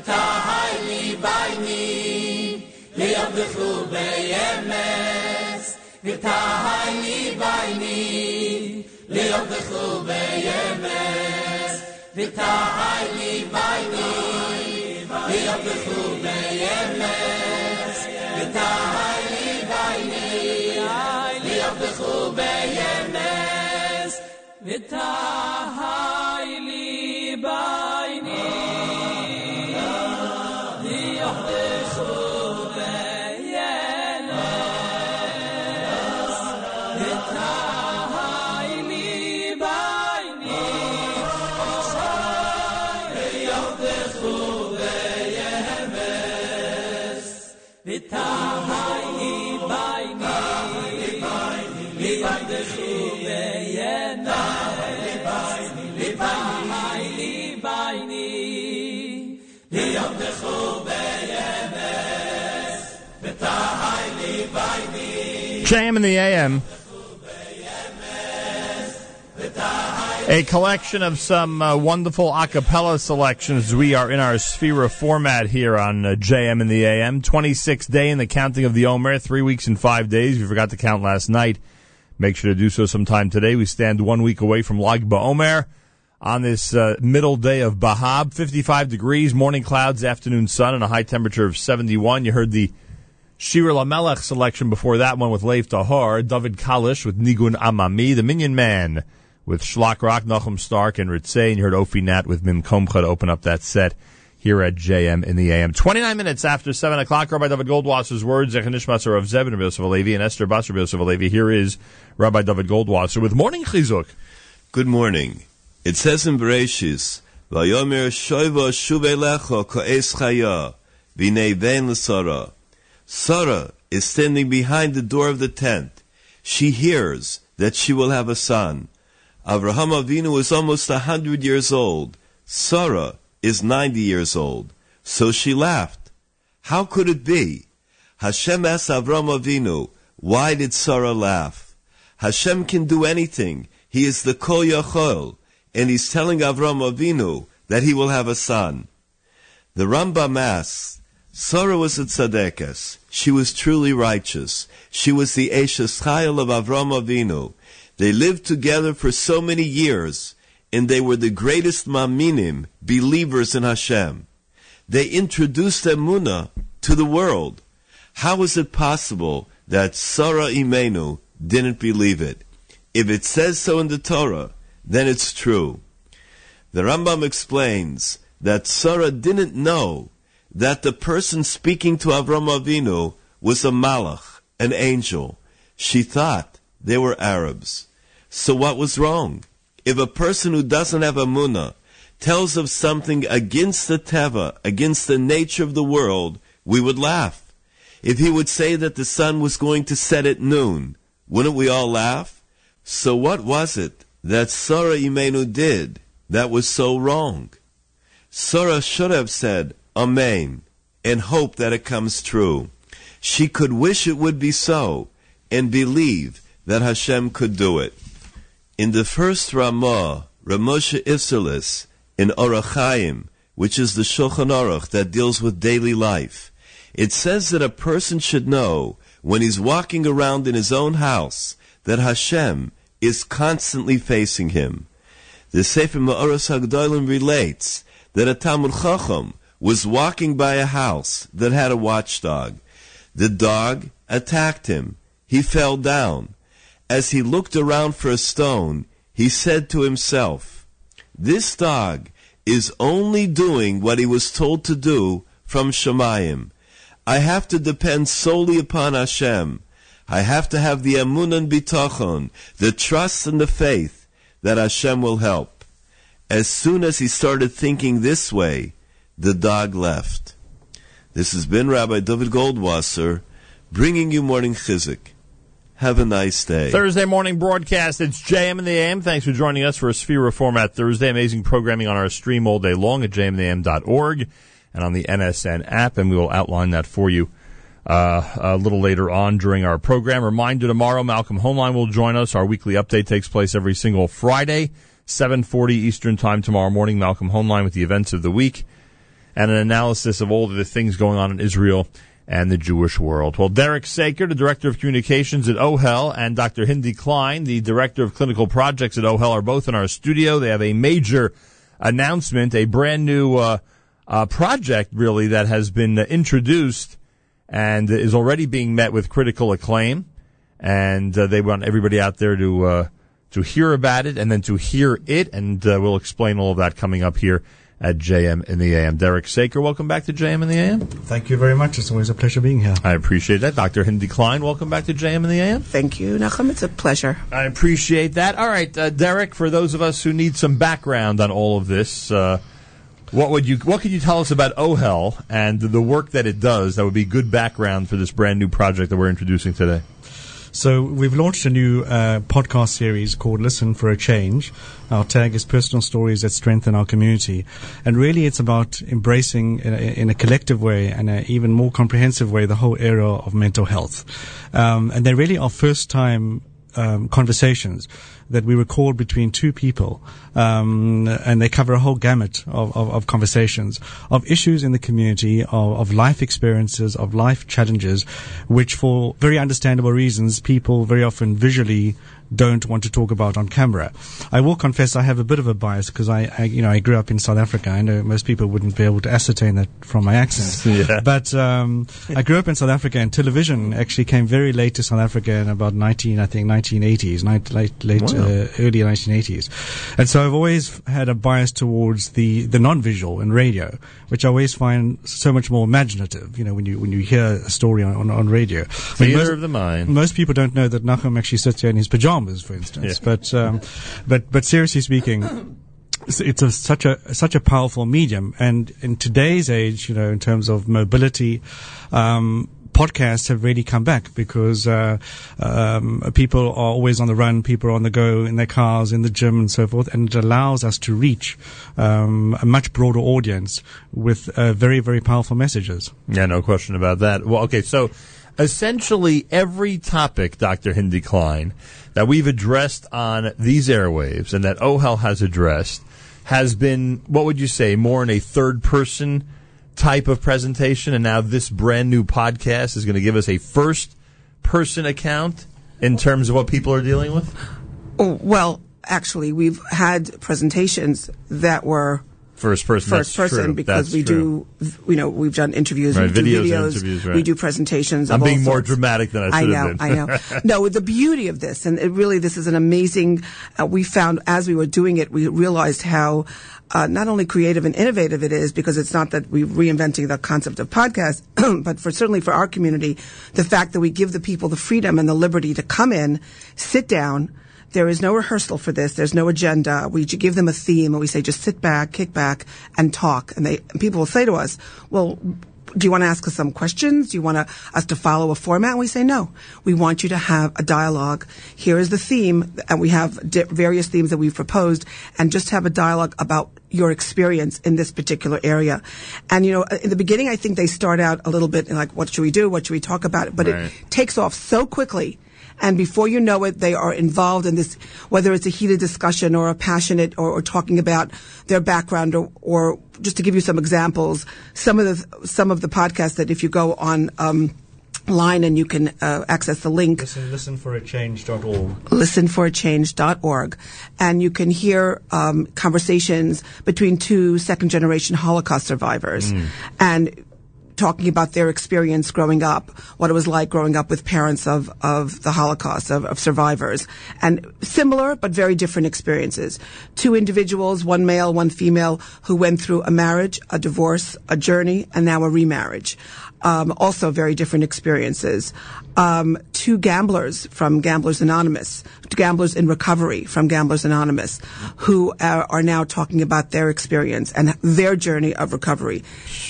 Vit haini bai mi lekh de khubeyemez vit haini bai mi lekh de khubeyemez vit haini bai mi bai khubeyemez vit JM in the AM. A collection of some uh, wonderful a cappella selections. We are in our Sefira format here on uh, JM in the AM. 26th day in the counting of the Omer, three weeks and five days. We forgot to count last night, make sure to do so sometime today. We stand one week away from Lag BaOmer on this uh, middle day of Bahab. 55 degrees, morning clouds, afternoon sun, and a high temperature of 71. You heard the Shiru Lamelech selection before that one with Lev Tahor, David Kalish with Nigun Amami, The Minyan Man with Shlock Rock, Nachum Stark, and Ritzay, and you heard Ofi Nat with Mim Komcha to open up that set here at JM in the AM. 29 minutes after 7 o'clock, Rabbi Dovid Goldwasser's words, Zechanishmatzer of Zebin Rabbi Yosef Alevi and Esther Basar Yosef Alevi. Here is Rabbi David Goldwasser with Morning Chizuk. Good morning. It says in Bereshis, Vayomer shoiva shuvelecha ko'es chaya, v'nei vein l'sara. Sarah is standing behind the door of the tent. She hears that she will have a son. Avraham Avinu is almost a hundred years old. Sarah is ninety years old. So she laughed. How could it be? Hashem asked Avraham Avinu, why did Sarah laugh? Hashem can do anything. He is the Kol Yachol, and he's telling Avraham Avinu that he will have a son. The Rambam asks, Sarah was a tzaddikas. She was truly righteous. She was the Eshes Chayil of Avram Avinu. They lived together for so many years, and they were the greatest maminim, believers in Hashem. They introduced Emunah to the world. How is it possible that Sarah Imenu didn't believe it? If it says so in the Torah, then it's true. The Rambam explains that Sarah didn't know that the person speaking to Avram Avinu was a malach, an angel. She thought they were Arabs. So what was wrong? If a person who doesn't have a munah tells of something against the teva, against the nature of the world, we would laugh. If he would say that the sun was going to set at noon, wouldn't we all laugh? So what was it that Sarah Imenu did that was so wrong? Sarah should have said, Amen, and hope that it comes true. She could wish it would be so, and believe that Hashem could do it. In the first Ramah, Ramosha Isserles, in Orachayim, which is the Shulchan Aruch that deals with daily life, it says that a person should know when he's walking around in his own house that Hashem is constantly facing him. The Sefer Ma'oras Hagdolim relates that a Talmid Chacham was walking by a house that had a watchdog. The dog attacked him. He fell down. As he looked around for a stone, he said to himself, This dog is only doing what he was told to do from Shamayim. I have to depend solely upon Hashem. I have to have the amun and bitachon, the trust and the faith that Hashem will help. As soon as he started thinking this way, the dog left. This has been Rabbi Dovid Goldwasser bringing you morning chizuk. Have a nice day. Thursday morning broadcast. It's JM and the AM. Thanks for joining us for a Sefira Format Thursday. Amazing programming on our stream all day long at jmintheam.org and on the NSN app, and we will outline that for you uh, a little later on during our program. Reminder tomorrow, Malcolm Hoenlein will join us. Our weekly update takes place every single Friday, 7.40 Eastern Time tomorrow morning. Malcolm Hoenlein with the events of the week and an analysis of all the things going on in Israel and the Jewish world. Well, Derek Saker, the Director of Communications at OHEL, and Dr. Hindie Klein, the Director of Clinical Projects at OHEL, are both in our studio. They have a major announcement, a brand new uh, uh, project, really, that has been introduced and is already being met with critical acclaim. And uh, they want everybody out there to uh, to hear about it and then to hear it. And uh, we'll explain all of that coming up here at JM in the AM. Derek Saker, welcome back to JM in the AM. Thank you very much. It's always a pleasure being here. I appreciate that. Dr. Hindie Klein, welcome back to JM in the AM. Thank you, Nachum. It's a pleasure. I appreciate that. All right, uh, Derek, for those of us who need some background on all of this, uh, what would you what could you tell us about OHEL and the work that it does that would be good background for this brand new project that we're introducing today? So we've launched a new uh, podcast series called Listen for a Change. Our tag is personal stories that strengthen our community. And really it's about embracing in a, in a collective way and an even more comprehensive way the whole area of mental health. Um, and they're really our first time um, conversations that we record between two people, um, and they cover a whole gamut of, of, of, conversations, of issues in the community, of, of, life experiences, of life challenges, which for very understandable reasons, people very often visually don't want to talk about on camera. I will confess I have a bit of a bias because I, I, you know, I grew up in South Africa. I know most people wouldn't be able to ascertain that from my accent. Yeah. But um, I grew up in South Africa, and television actually came very late to South Africa in about 19, I think, 1980s, late, late, late Wow. uh, early 1980s. And so I've always had a bias towards the, the non-visual and radio, which I always find so much more imaginative, you know, when you, when you hear a story on, on, on radio. I mean, most- of the mind. most people don't know that Nachum actually sits here in his pajamas, for instance. Yeah. But, um, but, but seriously speaking, it's- it's a, such a such a powerful medium, and in today's age, you know, in terms of mobility, um, podcasts have really come back because uh, um, people are always on the run, people are on the go in their cars, in the gym, and so forth, and it allows us to reach um, a much broader audience with uh, very very powerful messages. Yeah, no question about that. Well, okay, so essentially every topic, Dr. Hindie Klein, that we've addressed on these airwaves and that OHEL has addressed has been, what would you say, more in a third person type of presentation, and now this brand new podcast is going to give us a first person account in terms of what people are dealing with? Oh, well, actually, we've had presentations that were First person. first that's person true. because That's we true. do, you know, we've done interviews, Right, we do videos and videos, interviews, right. we do presentations. I'm of all being more dramatic than I I should know, have been. I know. no, the beauty of this, and it really, this is an amazing. Uh, we found as we were doing it, we realized how. Uh, not only creative and innovative it is because it's not that we're reinventing the concept of podcast, but for certainly for our community, the fact that we give the people the freedom and the liberty to come in, sit down, there is no rehearsal for this. There's no agenda. We give them a theme and we say, just sit back, kick back, and talk. And they, and people will say to us, well, do you want to ask us some questions? Do you want to, us to follow a format? And we say, no. We want you to have a dialogue. Here is the theme, and we have di- various themes that we've proposed, and just have a dialogue about your experience in this particular area. And, you know, uh, in the beginning, I think they start out a little bit like, what should we do? What should we talk about? But Right. it takes off so quickly. And before you know it, they are involved in this, whether it's a heated discussion or a passionate or, or talking about their background or, or just to give you some examples, some of the, some of the podcasts that if you go on, um, line and you can uh, access the link. Listen, for a change.org listen for a change.org. listenforachange.org and you can hear um, conversations between two second generation holocaust survivors. And talking about their experience growing up what it was like growing up with parents of, of the holocaust of, of survivors. And similar but very different experiences. Two individuals one male one female who went through a marriage a divorce a journey and now a remarriage um, also very different experiences. Um, two gamblers from Gamblers Anonymous, gamblers in recovery from Gamblers Anonymous, who are, are now talking about their experience and their journey of recovery.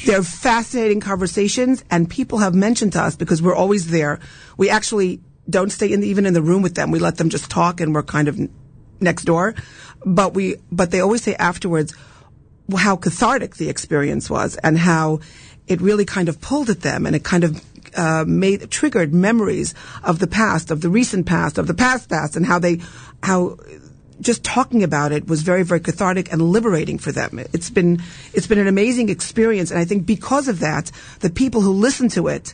They're fascinating conversations, and people have mentioned to us because we're always there. We actually don't stay in the, even in the room with them. We let them just talk, and we're kind of next door. But we, but they always say afterwards, how cathartic the experience was and how it really kind of pulled at them and it kind of uh, made triggered memories of the past, of the recent past, of the past past, and how they how just talking about it was very very cathartic and liberating for them. It's been it's been an amazing experience, and I think because of that, the people who listen to it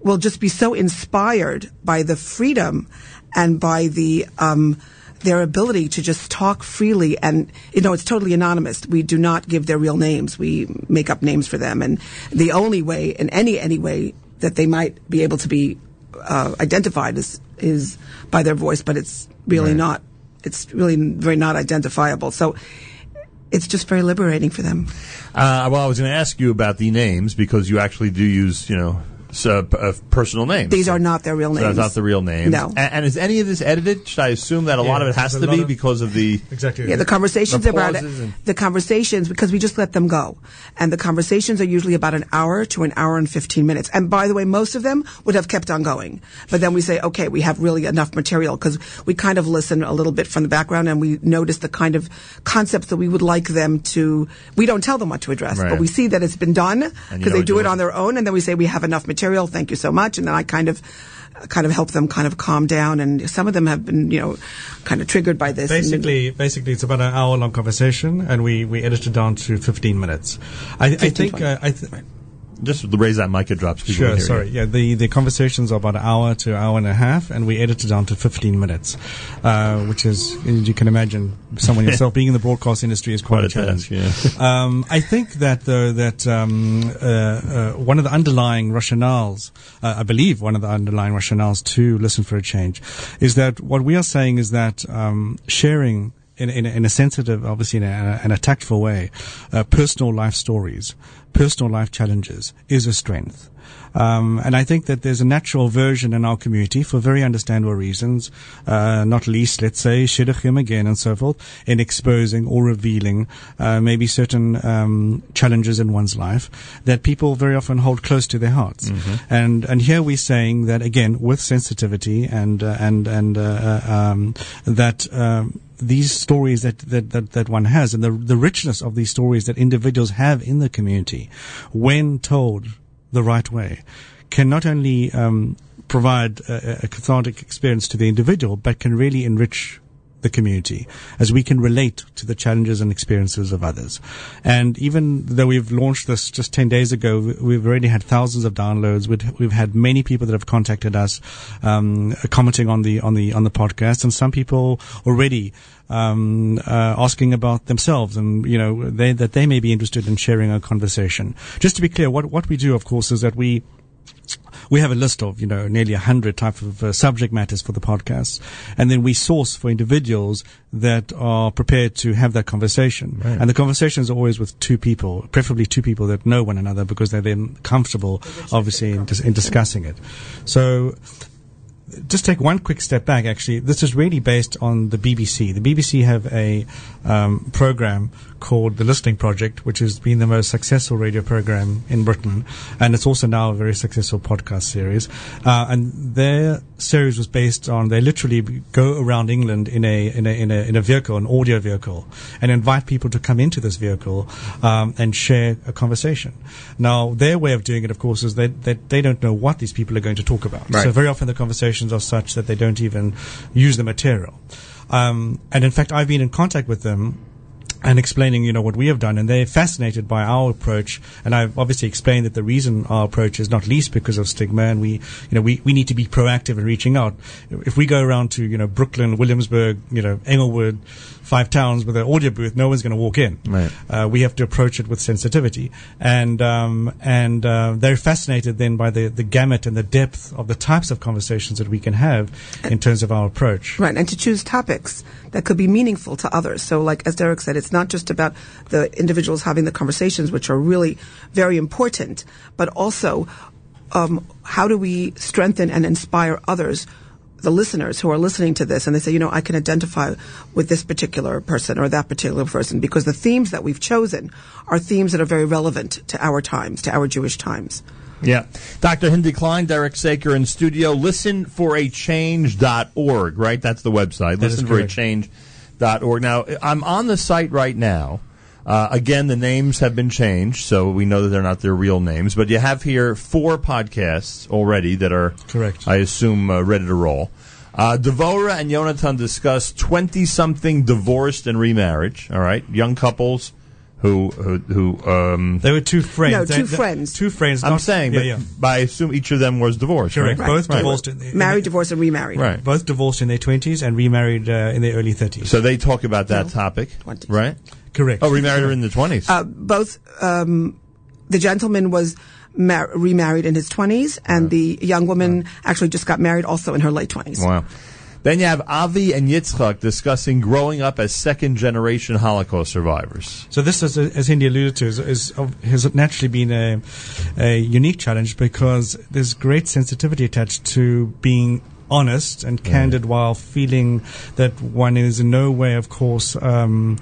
will just be so inspired by the freedom and by the um, their ability to just talk freely and you know it's totally anonymous. We do not give their real names. We make up names for them. And the only way in any any way that they might be able to be uh, identified is is by their voice but it's really Right. not it's really very not identifiable. So it's just very liberating for them. Uh, well, I was going to ask you about the names because you actually do use, you know, so, uh, personal names. these are not their real So names that's not the real names. No. A- And, is any of this edited? Should I assume that a lot of it has to be of- because of the Exactly. Yeah, the conversations the about it, and- the conversations because we just let them go, and the conversations are usually about an hour to an hour and fifteen minutes. And by the way, most of them would have kept on going, but then we say, okay, we have really enough material because we kind of listen a little bit from the background and we notice the kind of concepts that we would like them to. We don't tell them what to address, Right. but we see that it's been done because they do you're it on their own, and then we say we have enough material. Thank you so much, and then I kind of. Kind of help them kind of calm down, and some of them have been, you know, kind of triggered by this. Basically, basically, it's about an hour-long conversation, and we, we edit it down to 15 minutes. I, I think uh, I th- just raise that mic it drops. people Sure, hear you. sorry. Yeah, the, the conversations are about an hour to an hour and a half, and we edit it down to 15 minutes, uh, which is, as you can imagine, someone yourself being in the broadcast industry is quite, Quite a challenge. task, um, I think that, though, that um, uh, uh, one of the underlying rationales, uh, I believe one of the underlying rationales to Listen for a Change, is that what we are saying is that um, sharing in, in, in a sensitive, obviously in a, in a tactful way, uh, personal life stories, personal life challenges is a strength. Um, and I think that there's a natural version in our community for very understandable reasons, uh, not least, let's say, shidduchim again and so forth, in exposing or revealing uh, maybe certain um, challenges in one's life that people very often hold close to their hearts. And and here we're saying that again with sensitivity and uh, and and uh, uh, um, that. Um, these stories that, that, that, that one has and the, the richness of these stories that individuals have in the community when told the right way can not only um, provide a, a cathartic experience to the individual but can really enrich the community, as we can relate to the challenges and experiences of others. And even though we've launched this just 10 days ago, we- we've already had thousands of downloads. We've, we've had many people that have contacted us, um, commenting on the, on the, on the podcast, and some people already um, uh, asking about themselves and you know they, that they may be interested in sharing a conversation. Just to be clear, what what we do, of course, is that we we have a list of you know nearly a hundred type of uh, subject matters for the podcast, and then we source for individuals that are prepared to have that conversation. Right. And the conversation is always with two people, preferably two people that know one another because they're then comfortable, obviously, in, dis- in discussing it. So just take one quick step back. Actually, this is really based on the BBC. The BBC have a um, program called the Listening Project, which has been the most successful radio program in Britain, and it's also now a very successful podcast series. Uh, and their series was based on they literally go around England in a in a in a, in a vehicle, an audio vehicle, and invite people to come into this vehicle um, and share a conversation. Now, their way of doing it, of course, is that they, they don't know what these people are going to talk about. Right. So very often the conversations are such that they don't even use the material. Um, and in fact, I've been in contact with them and explaining, you know, what we have done, and they're fascinated by our approach. And I've obviously explained that the reason our approach is not least because of stigma, and we, you know, we, we need to be proactive in reaching out. If we go around to, you know, Brooklyn, Williamsburg, you know, Englewood, five towns with an audio booth, no one's going to walk in. Right. Uh, we have to approach it with sensitivity, and um, and uh, they're fascinated then by the the gamut and the depth of the types of conversations that we can have in terms of our approach. Right, and to choose topics that could be meaningful to others. So, like as Derek said, it's not just about the individuals having the conversations, which are really very important, but also um, how do we strengthen and inspire others, the listeners who are listening to this, and they say, you know, I can identify with this particular person or that particular person because the themes that we've chosen are themes that are very relevant to our times, to our Jewish times. Yeah. Dr. Hindie Klein, Derek Saker in studio. Listen for a Listenforachange.org, right? That's the website. That is Listenforachange.org. Now, I'm on the site right now. Uh, again, the names have been changed, so we know that they're not their real names. But you have here four podcasts already that are, Correct. I assume, uh, ready to roll. Uh, Devora and Jonathan discuss 20 something divorced and remarriage, all right? Young couples who, who, who, um, They were two friends. No, two they- friends. Two friends. I'm not- saying, yeah, but, yeah. but I assume each of them was divorced, Correct. right? Both Right. divorced. In, in- Married, divorced, and remarried. Right. Both divorced in their twenties and remarried uh, in their early thirties. So they talk about that topic, right? Correct. Oh, remarried her in the twenties. Uh, both um, the gentleman was mar- remarried in his 20s, and the young woman actually just got married also in her late 20s. wow. Then you have Avi and Yitzchak discussing growing up as second generation Holocaust survivors. So this, is, as Hindie alluded to, is, is, has naturally been a, a unique challenge because there's great sensitivity attached to being honest and candid while feeling that one is in no way, of course, um,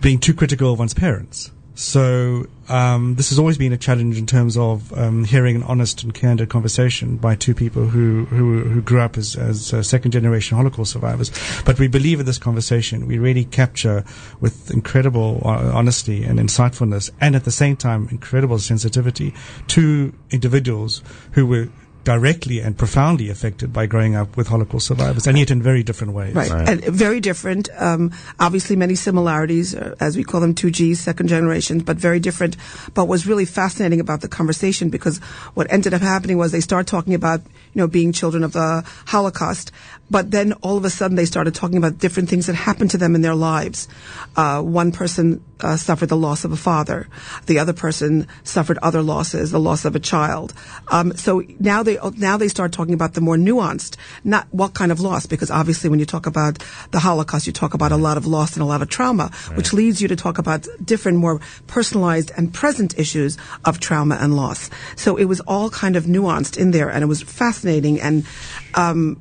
being too critical of one's parents. So um, this has always been a challenge in terms of um, hearing an honest and candid conversation by two people who who, who grew up as, as uh, second generation Holocaust survivors. But we believe in this conversation. We really capture with incredible uh, honesty and insightfulness, and at the same time incredible sensitivity, two individuals who were directly and profoundly affected by growing up with Holocaust survivors, and yet in very different ways. Right. And very different. Um, obviously, many similarities, uh, as we call them, 2Gs, second generations, but very different. But was really fascinating about the conversation, because what ended up happening was they start talking about, you know, being children of the Holocaust, but then all of a sudden they started talking about different things that happened to them in their lives. Uh, one person uh, suffered the loss of a father. The other person suffered other losses, the loss of a child. Um, so now they now they start talking about the more nuanced, not what kind of loss, because obviously when you talk about the Holocaust, you talk about a lot of loss and a lot of trauma, which leads you to talk about different, more personalized and present issues of trauma and loss. So it was all kind of nuanced in there, and it was fascinating and. Um,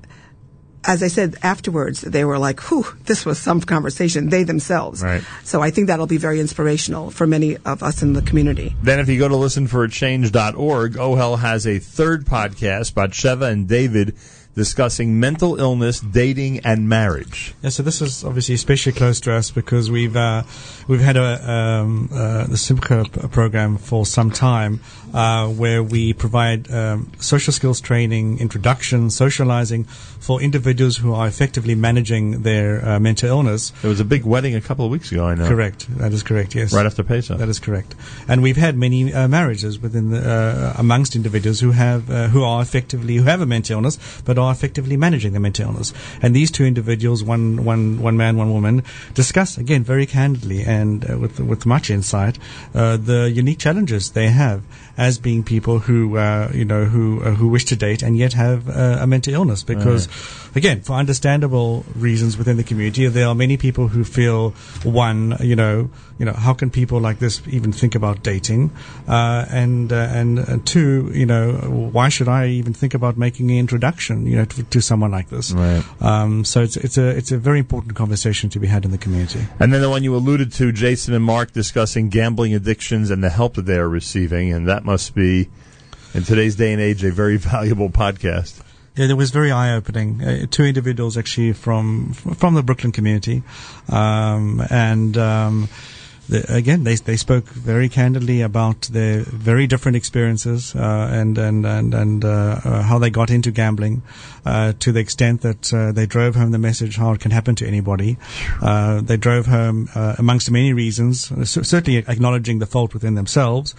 as I said afterwards, they were like, whew, this was some conversation, they themselves. Right. So I think that'll be very inspirational for many of us in the community. Then, if you go to listenforachange.org, OHEL has a third podcast, about Sheva and David discussing mental illness, dating, and marriage. Yeah, so this is obviously especially close to us because we've uh, we've had a um, uh, the Simcha program for some time, uh, where we provide um, social skills training, introduction, socializing for individuals who are effectively managing their uh, mental illness. There was a big wedding a couple of weeks ago. I know. Correct. That is correct. Yes. Right after Pesach. That is correct. And we've had many uh, marriages within the, uh, amongst individuals who have uh, who are effectively who have a mental illness, but are effectively managing the mental illness. And these two individuals, one one one man, one woman, discuss again very candidly and uh, with with much insight uh, the unique challenges they have as being people who uh, you know who uh, who wish to date and yet have uh, a mental illness. Because again for understandable reasons within the community there are many people who feel one you know you know how can people like this even think about dating? Uh, and uh, and two you know why should I even think about making an introduction you know to, to someone like this? Right. um, so it's it's a it's a very important conversation to be had in the community. And then the one you alluded to, Jason and Mark discussing gambling addictions and the help that they are receiving, and that must be, in today's day and age, a very valuable podcast. Yeah, it was very eye-opening. Uh, two individuals actually from from the Brooklyn community, um, and um, the, again, they they spoke very candidly about their very different experiences uh, and and and and uh, uh, how they got into gambling, uh, to the extent that uh, they drove home the message how it can happen to anybody. Uh, they drove home, uh, amongst many reasons, uh, certainly acknowledging the fault within themselves,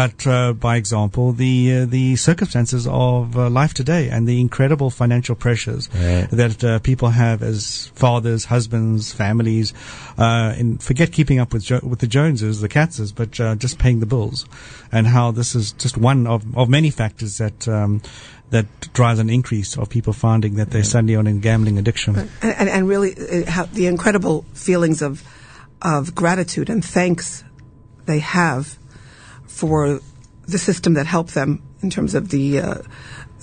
but uh, by example, the uh, the circumstances of uh, life today and the incredible financial pressures Right. that uh, people have as fathers, husbands, families, uh, and forget keeping up with jo- with the Joneses, the Katzes, but uh, just paying the bills, and how this is just one of, of many factors that um, that drives an increase of people finding that they're suddenly on a gambling addiction. and, and, and really uh, how the incredible feelings of of gratitude and thanks they have for the system that helped them in terms of the uh,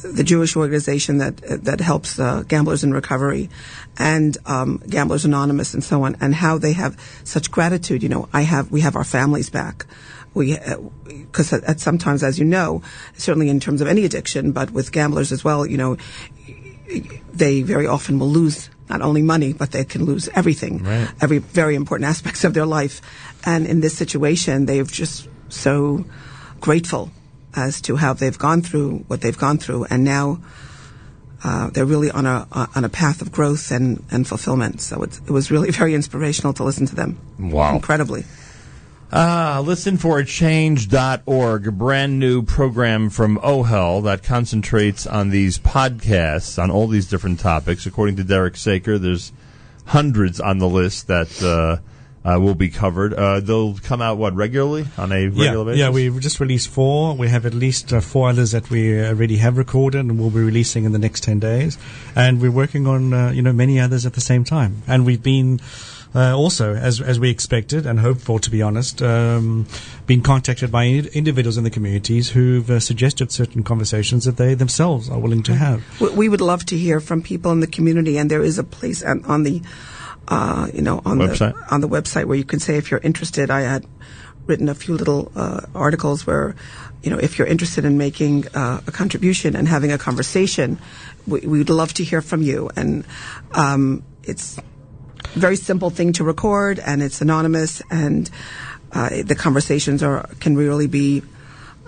the Jewish organization that uh, that helps uh, gamblers in recovery and um, Gamblers Anonymous and so on, and how they have such gratitude. You know, I have we have our families back. We because at, at sometimes, as you know, certainly in terms of any addiction, but with gamblers as well, you know, they very often will lose not only money, but they can lose everything, Right. every very important aspects of their life. And in this situation, they're just so grateful as to how they've gone through what they've gone through, and now uh, they're really on a on a path of growth and, and fulfillment. So it's, it was really very inspirational to listen to them. Wow. incredibly. Ah, listen for a change.org, a brand new program from OHEL that concentrates on these podcasts on all these different topics. According to Derek Saker, there's hundreds on the list that uh, uh, will be covered. Uh, they'll come out, what, regularly? On a regular yeah, basis? yeah, we've just released four. We have at least uh, four others that we already have recorded and we'll be releasing in the next 10 days. And we're working on, uh, you know, many others at the same time. And we've been, uh, also, as, as we expected and hoped for, to be honest, um, been contacted by ind- individuals in the communities who've uh, suggested certain conversations that they themselves are willing to have. We- We would love to hear from people in the community, and there is a place on, on the, uh, you know, on Website? the on the website where you can say if you're interested. I had written a few little uh, articles where, you know, if you're interested in making uh, a contribution and having a conversation, we, we'd love to hear from you. And um, it's a very simple thing to record, and it's anonymous, and uh, the conversations are can really be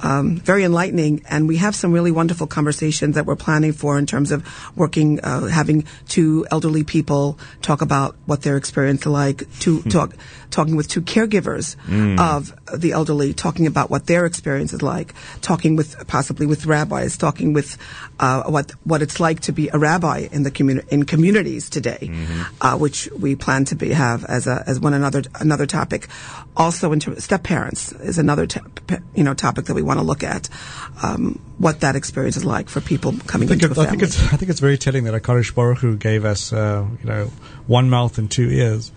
um, very enlightening, and we have some really wonderful conversations that we're planning for in terms of working, uh, having two elderly people talk about what their experience like, to talk, talking with two caregivers Mm. of the elderly, talking about what their experience is like, talking with possibly with rabbis, talking with uh, what what it's like to be a rabbi in the communi- in communities today, uh, which we plan to be have as a as one another another topic. Also, in terms step parents is another t- p- you know topic that we want to look at. Um, what that experience is like for people coming I think, into it, a I family. think it's I think it's very telling that Hakadosh Baruch Hu gave us uh, you know one mouth and two ears,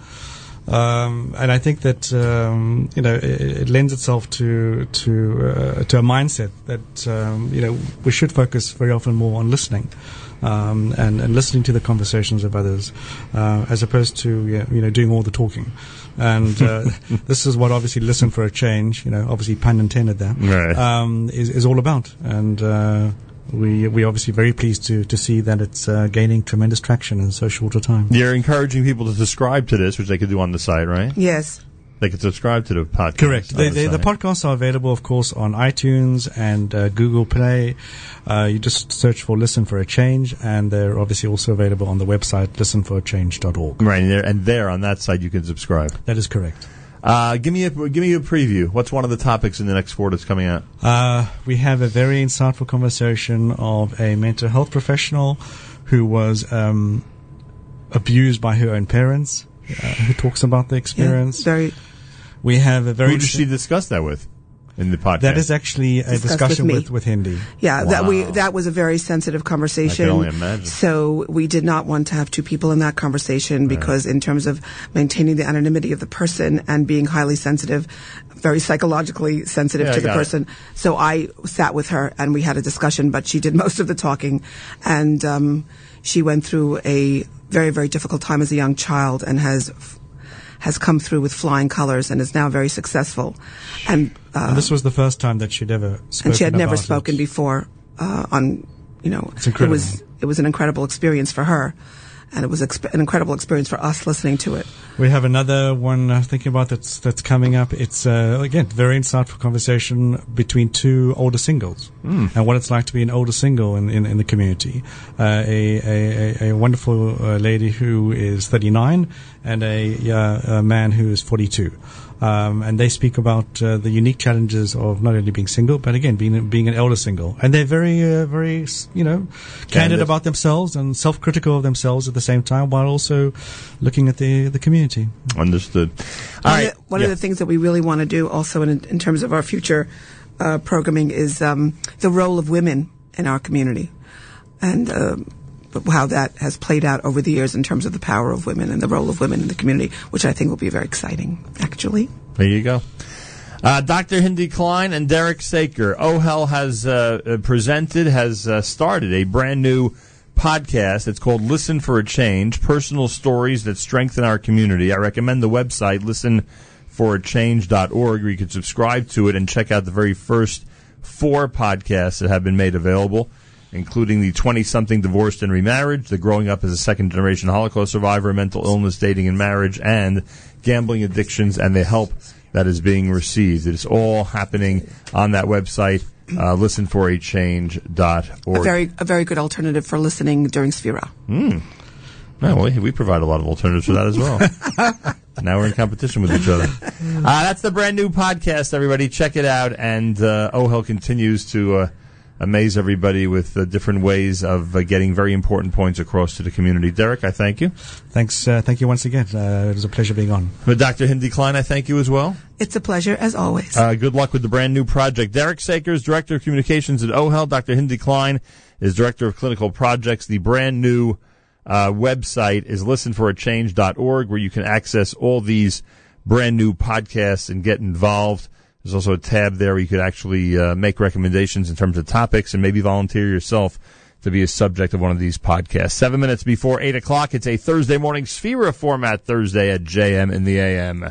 um, and I think that um, you know it, it lends itself to to uh, to a mindset that um, you know we should focus very often more on listening. Um, and, and listening to the conversations of others, uh, as opposed to you know doing all the talking, and uh, this is what obviously listen for a change, you know, obviously pun intended there, Right. um, is, is all about. And uh, we we're obviously very pleased to to see that it's uh, gaining tremendous traction in so short a time. You're encouraging people to subscribe to this, which they could do on the site, right? Yes. They could subscribe to the podcast. Correct. on They, they, the podcasts are available, of course, on iTunes and uh, Google Play. Uh, you just search for "Listen for a Change," and they're obviously also available on the website listenforachange.org. Right, and there, and there on that site you can subscribe. That is correct. Uh, give me a give me a preview. What's one of the topics in the next four that's coming out? Uh, we have a very insightful conversation of a mental health professional who was um, abused by her own parents, uh, who talks about the experience. very. We have a very Who did she discuss that with in the podcast? That is actually a Discussed with discussion me. with, with Hindie. Yeah, that we that was a very sensitive conversation. I can only imagine. So we did not want to have two people in that conversation because, in terms of maintaining the anonymity of the person and being highly sensitive, very psychologically sensitive Yeah, I to the got it. person, so I sat with her and we had a discussion. But she did most of the talking, and um, she went through a very very difficult time as a young child and has. Has come through with flying colors and is now very successful, and uh, and this was the first time that she'd ever spoken and she had never about it. spoken before uh, on you know It's incredible. it was it was an incredible experience for her and it was exp- an incredible experience for us listening to it We have another one uh, thinking about that's that's coming up. It's uh, again very insightful conversation between two older singles Hmm. and what it's like to be an older single in in, in the community. Uh, a, a a- a wonderful uh, lady who is 39 and a, uh, a man who is 42. Um, and they speak about uh, the unique challenges of not only being single, but again being being an elder single. And they're very, uh, very, you know, candid, Candid. about themselves and self-critical of themselves at the same time, while also looking at the the community. Understood. All one, right. of, the, one Yeah. of the things that we really want to do also in, in terms of our future uh, programming is um, the role of women in our community and uh, how that has played out over the years in terms of the power of women and the role of women in the community, which I think will be very exciting, actually. There you go. Uh, Dr. Hindie Klein and Derek Saker. OHEL has uh, uh, presented, has uh, started a brand new podcast. It's called Listen for a Change Personal Stories That Strengthen Our Community. I recommend the website, listenforachange.org, where you can subscribe to it and check out the very first four podcasts that have been made available, including the 20 something divorced and remarriage, the growing up as a second generation Holocaust survivor, mental illness, dating and marriage, and gambling addictions and the help that is being received. It is all happening on that website, uh, listenforachange.org. A very a very good alternative for listening during Sefira. Hmm. No, we, we provide a lot of alternatives for that as well. now we're in competition with each other. Uh, that's the brand new podcast, everybody. Check it out. And uh, OHEL continues to uh, amaze everybody with uh, different ways of uh, getting very important points across to the community. Derek, I thank you. Thanks, uh, thank you once again. Uh, it was a pleasure being on. But Dr. Hindie Klein, I thank you as well. It's a pleasure as always. Uh, good luck with the brand new project. Derek Sakers, Director of Communications at OHEL. Dr. Hindie Klein is Director of Clinical Projects. The brand new uh, website is listenforachange.org where you can access all these brand new podcasts and get involved. There's also a tab there where you could actually uh, make recommendations in terms of topics and maybe volunteer yourself to be a subject of one of these podcasts. Seven minutes before eight o'clock, it's a Thursday morning Sefira format Thursday at JM in the AM.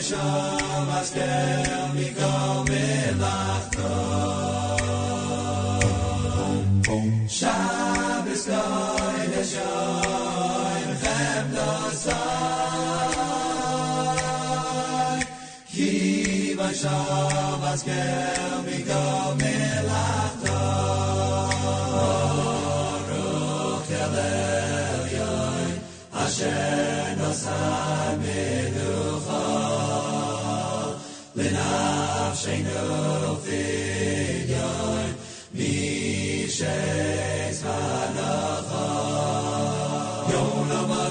Hashem Asher Mikol Melachton Shabbos Kodesh Oim Chem Ki Mikol Melachton Baruch Tel Asher Nosai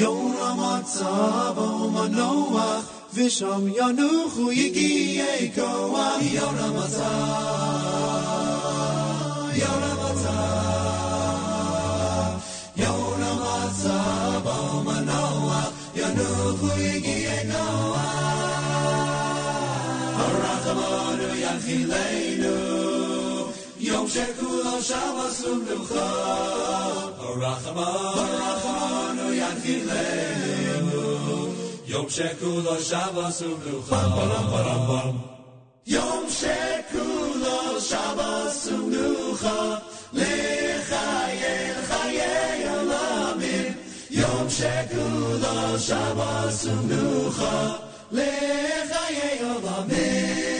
Yona Matzav O Manoach V'sham Yanuchu Yigi Ekoach Yona Matzav Yona Matzav Yona Matzav O Manoach Yanuchu Yigi Ekoach Arachamonu Yanchileinu Yom Shekulo Shabbos Umnucha Arachamonu Yanchileinu Yom Shekulo Shabbos Umnucha Yom Shekulo Shabbos Umnucha Lechaye Lechaye Olamim Yom Shekulo Shabbos Umnucha Lechaye Olamim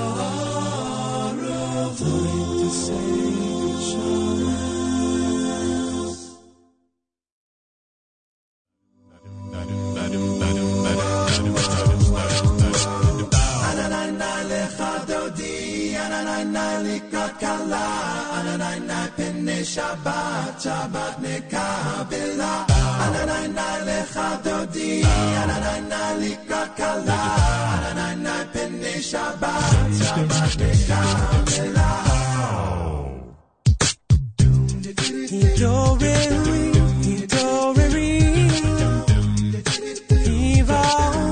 Hu ananai likrat kala, ananai pene shabbat, shabbat nekabela. Ananai lecha dodi, ananai likrat kala, ananai pene shabbat, shabbat nekabela. Hidoreri, hidoreri, Iva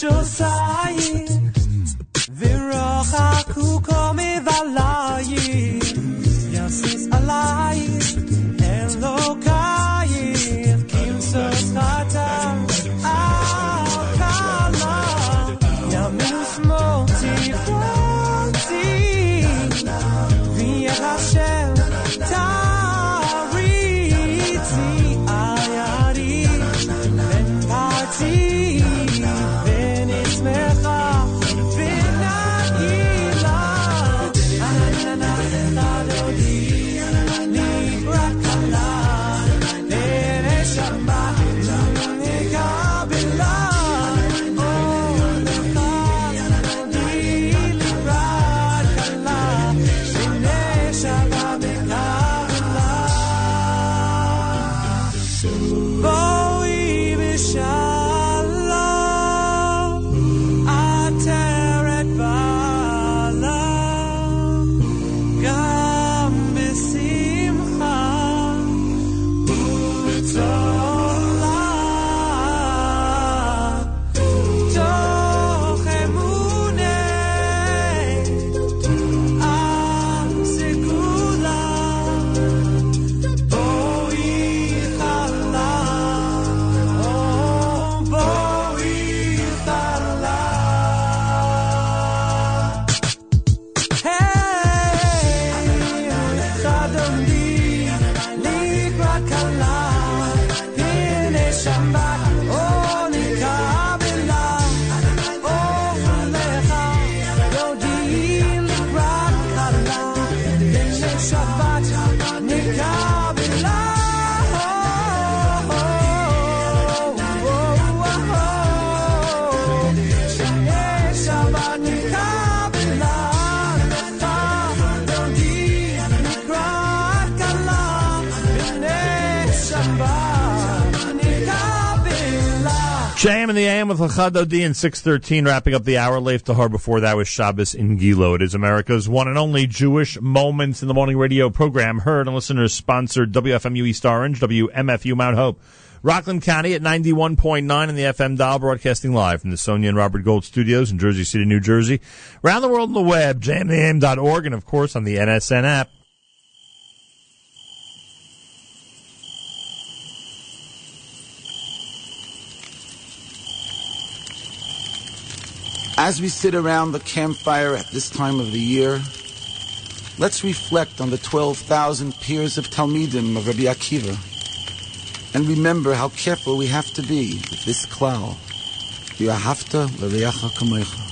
就算 the AM with Lecha Dodi and 613, wrapping up the hour. Lev Tahor before that was Shabbos in Gilo. It is America's one and only Jewish Moments in the Morning radio program, heard on listeners sponsored WFMU East Orange, WMFU Mount Hope. Rockland County at 91.9 in the FM dial, broadcasting live from the Sonia and Robert Gold studios in Jersey City, New Jersey. Around the world on the web, jmtheam.org, and of course on the NSN app. As we sit around the campfire at this time of the year, let's reflect on the 12,000 peers of Talmidim of Rabbi Akiva and remember how careful we have to be with this klal. V'ahavta l'reacha kamecha.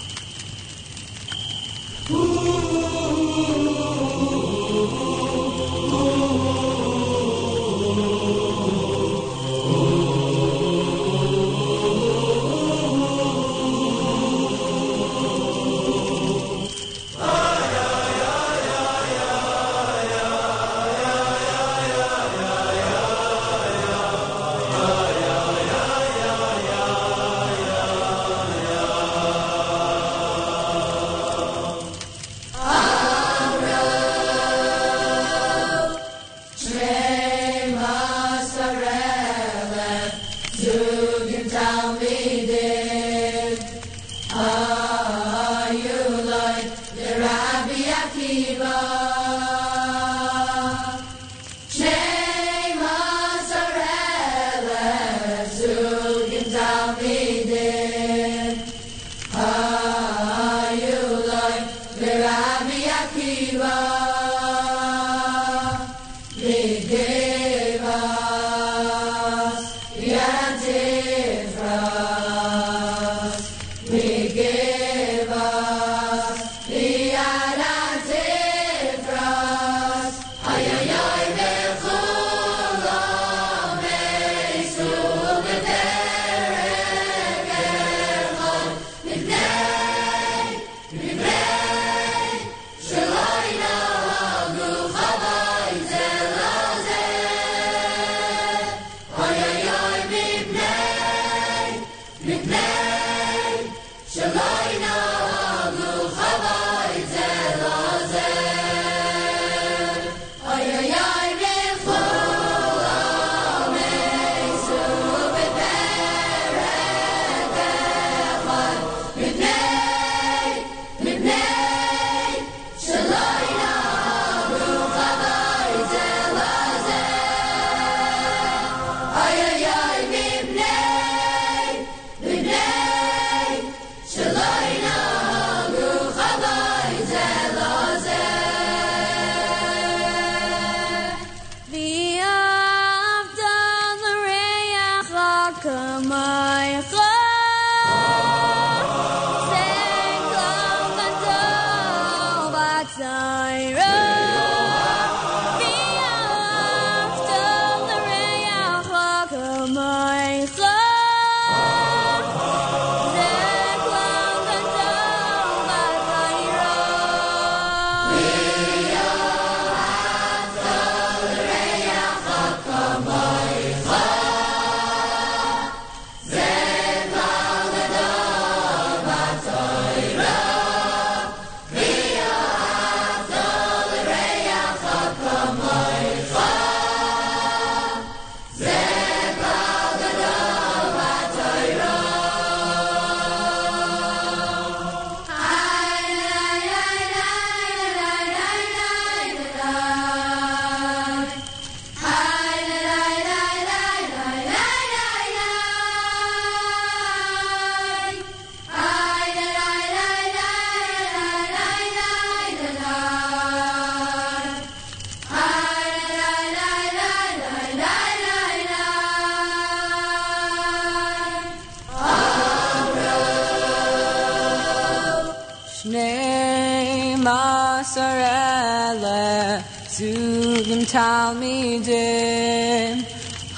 Talmidim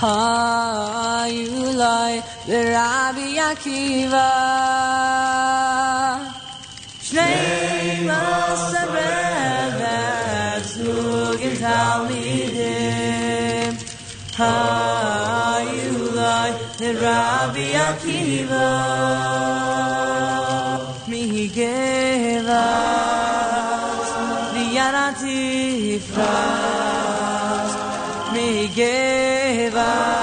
Hayulai Rabbi Akiva. Shnei Masarele Zugim Talmidim Hayulai Rabbi Akiva. Migevas Viaratifras gave up.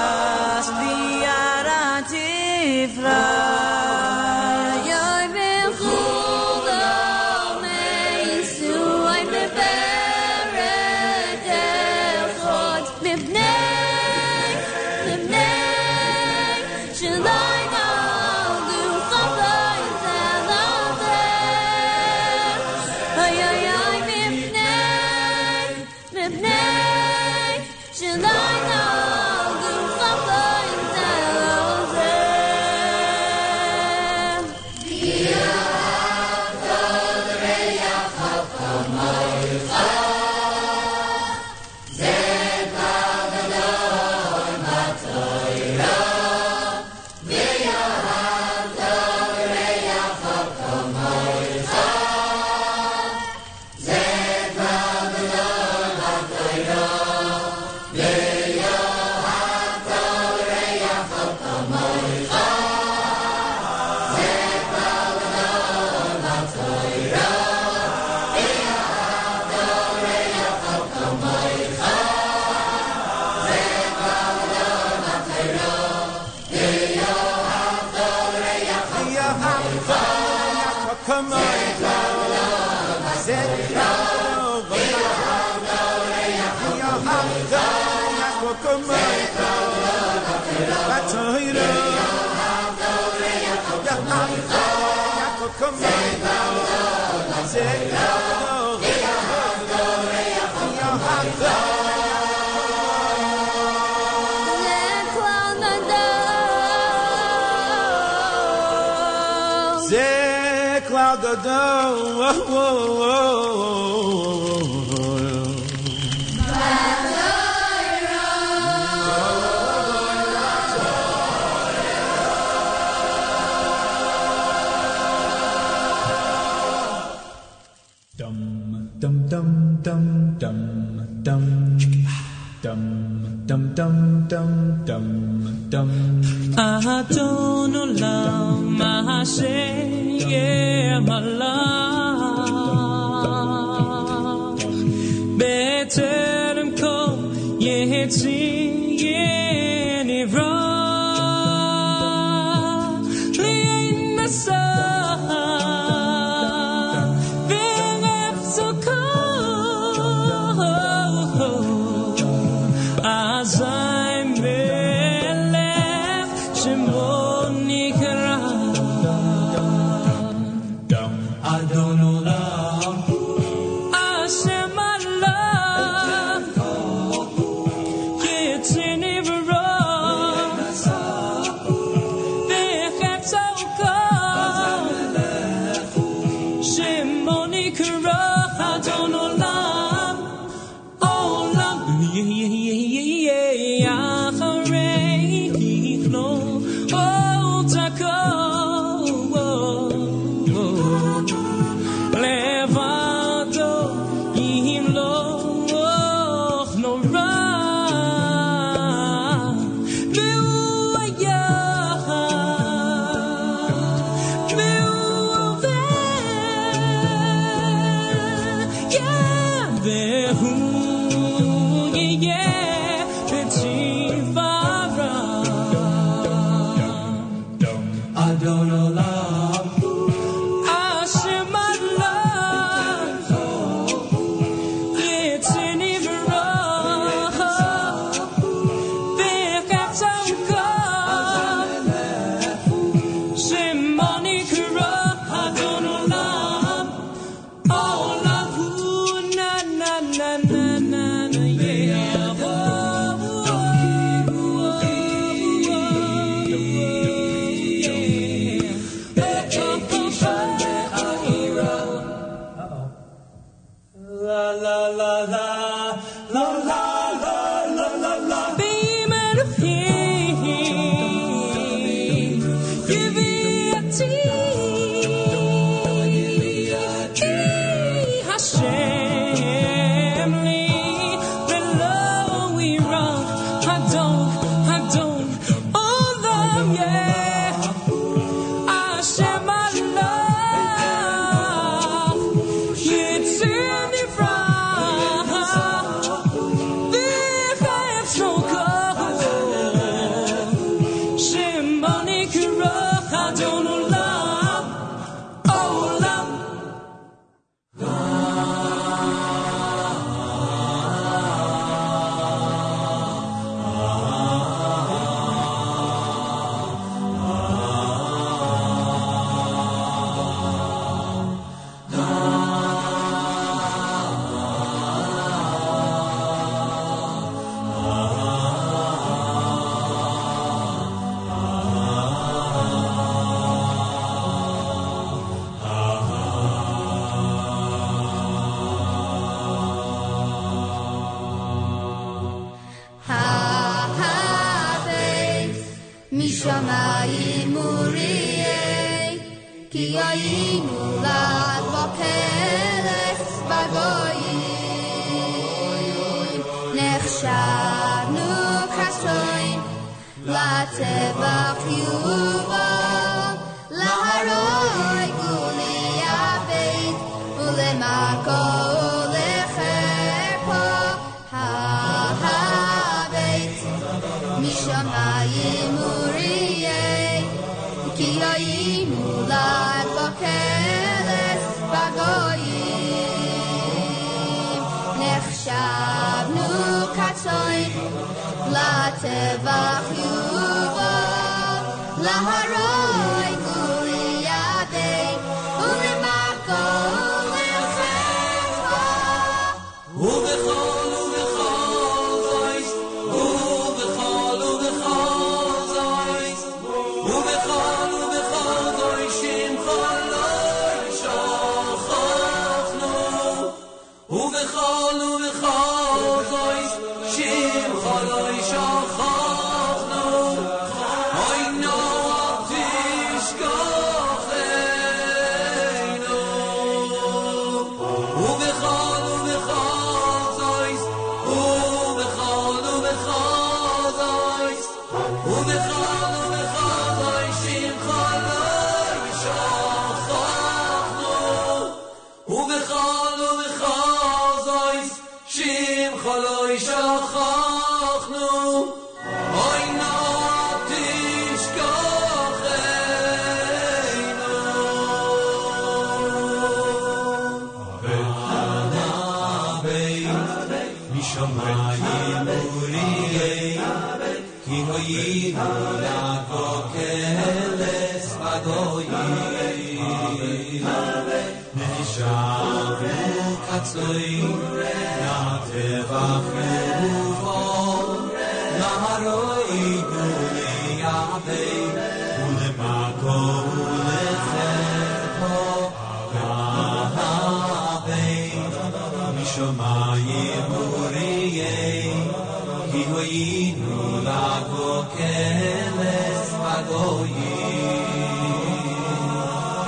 Eloheinu lago keles pagoyim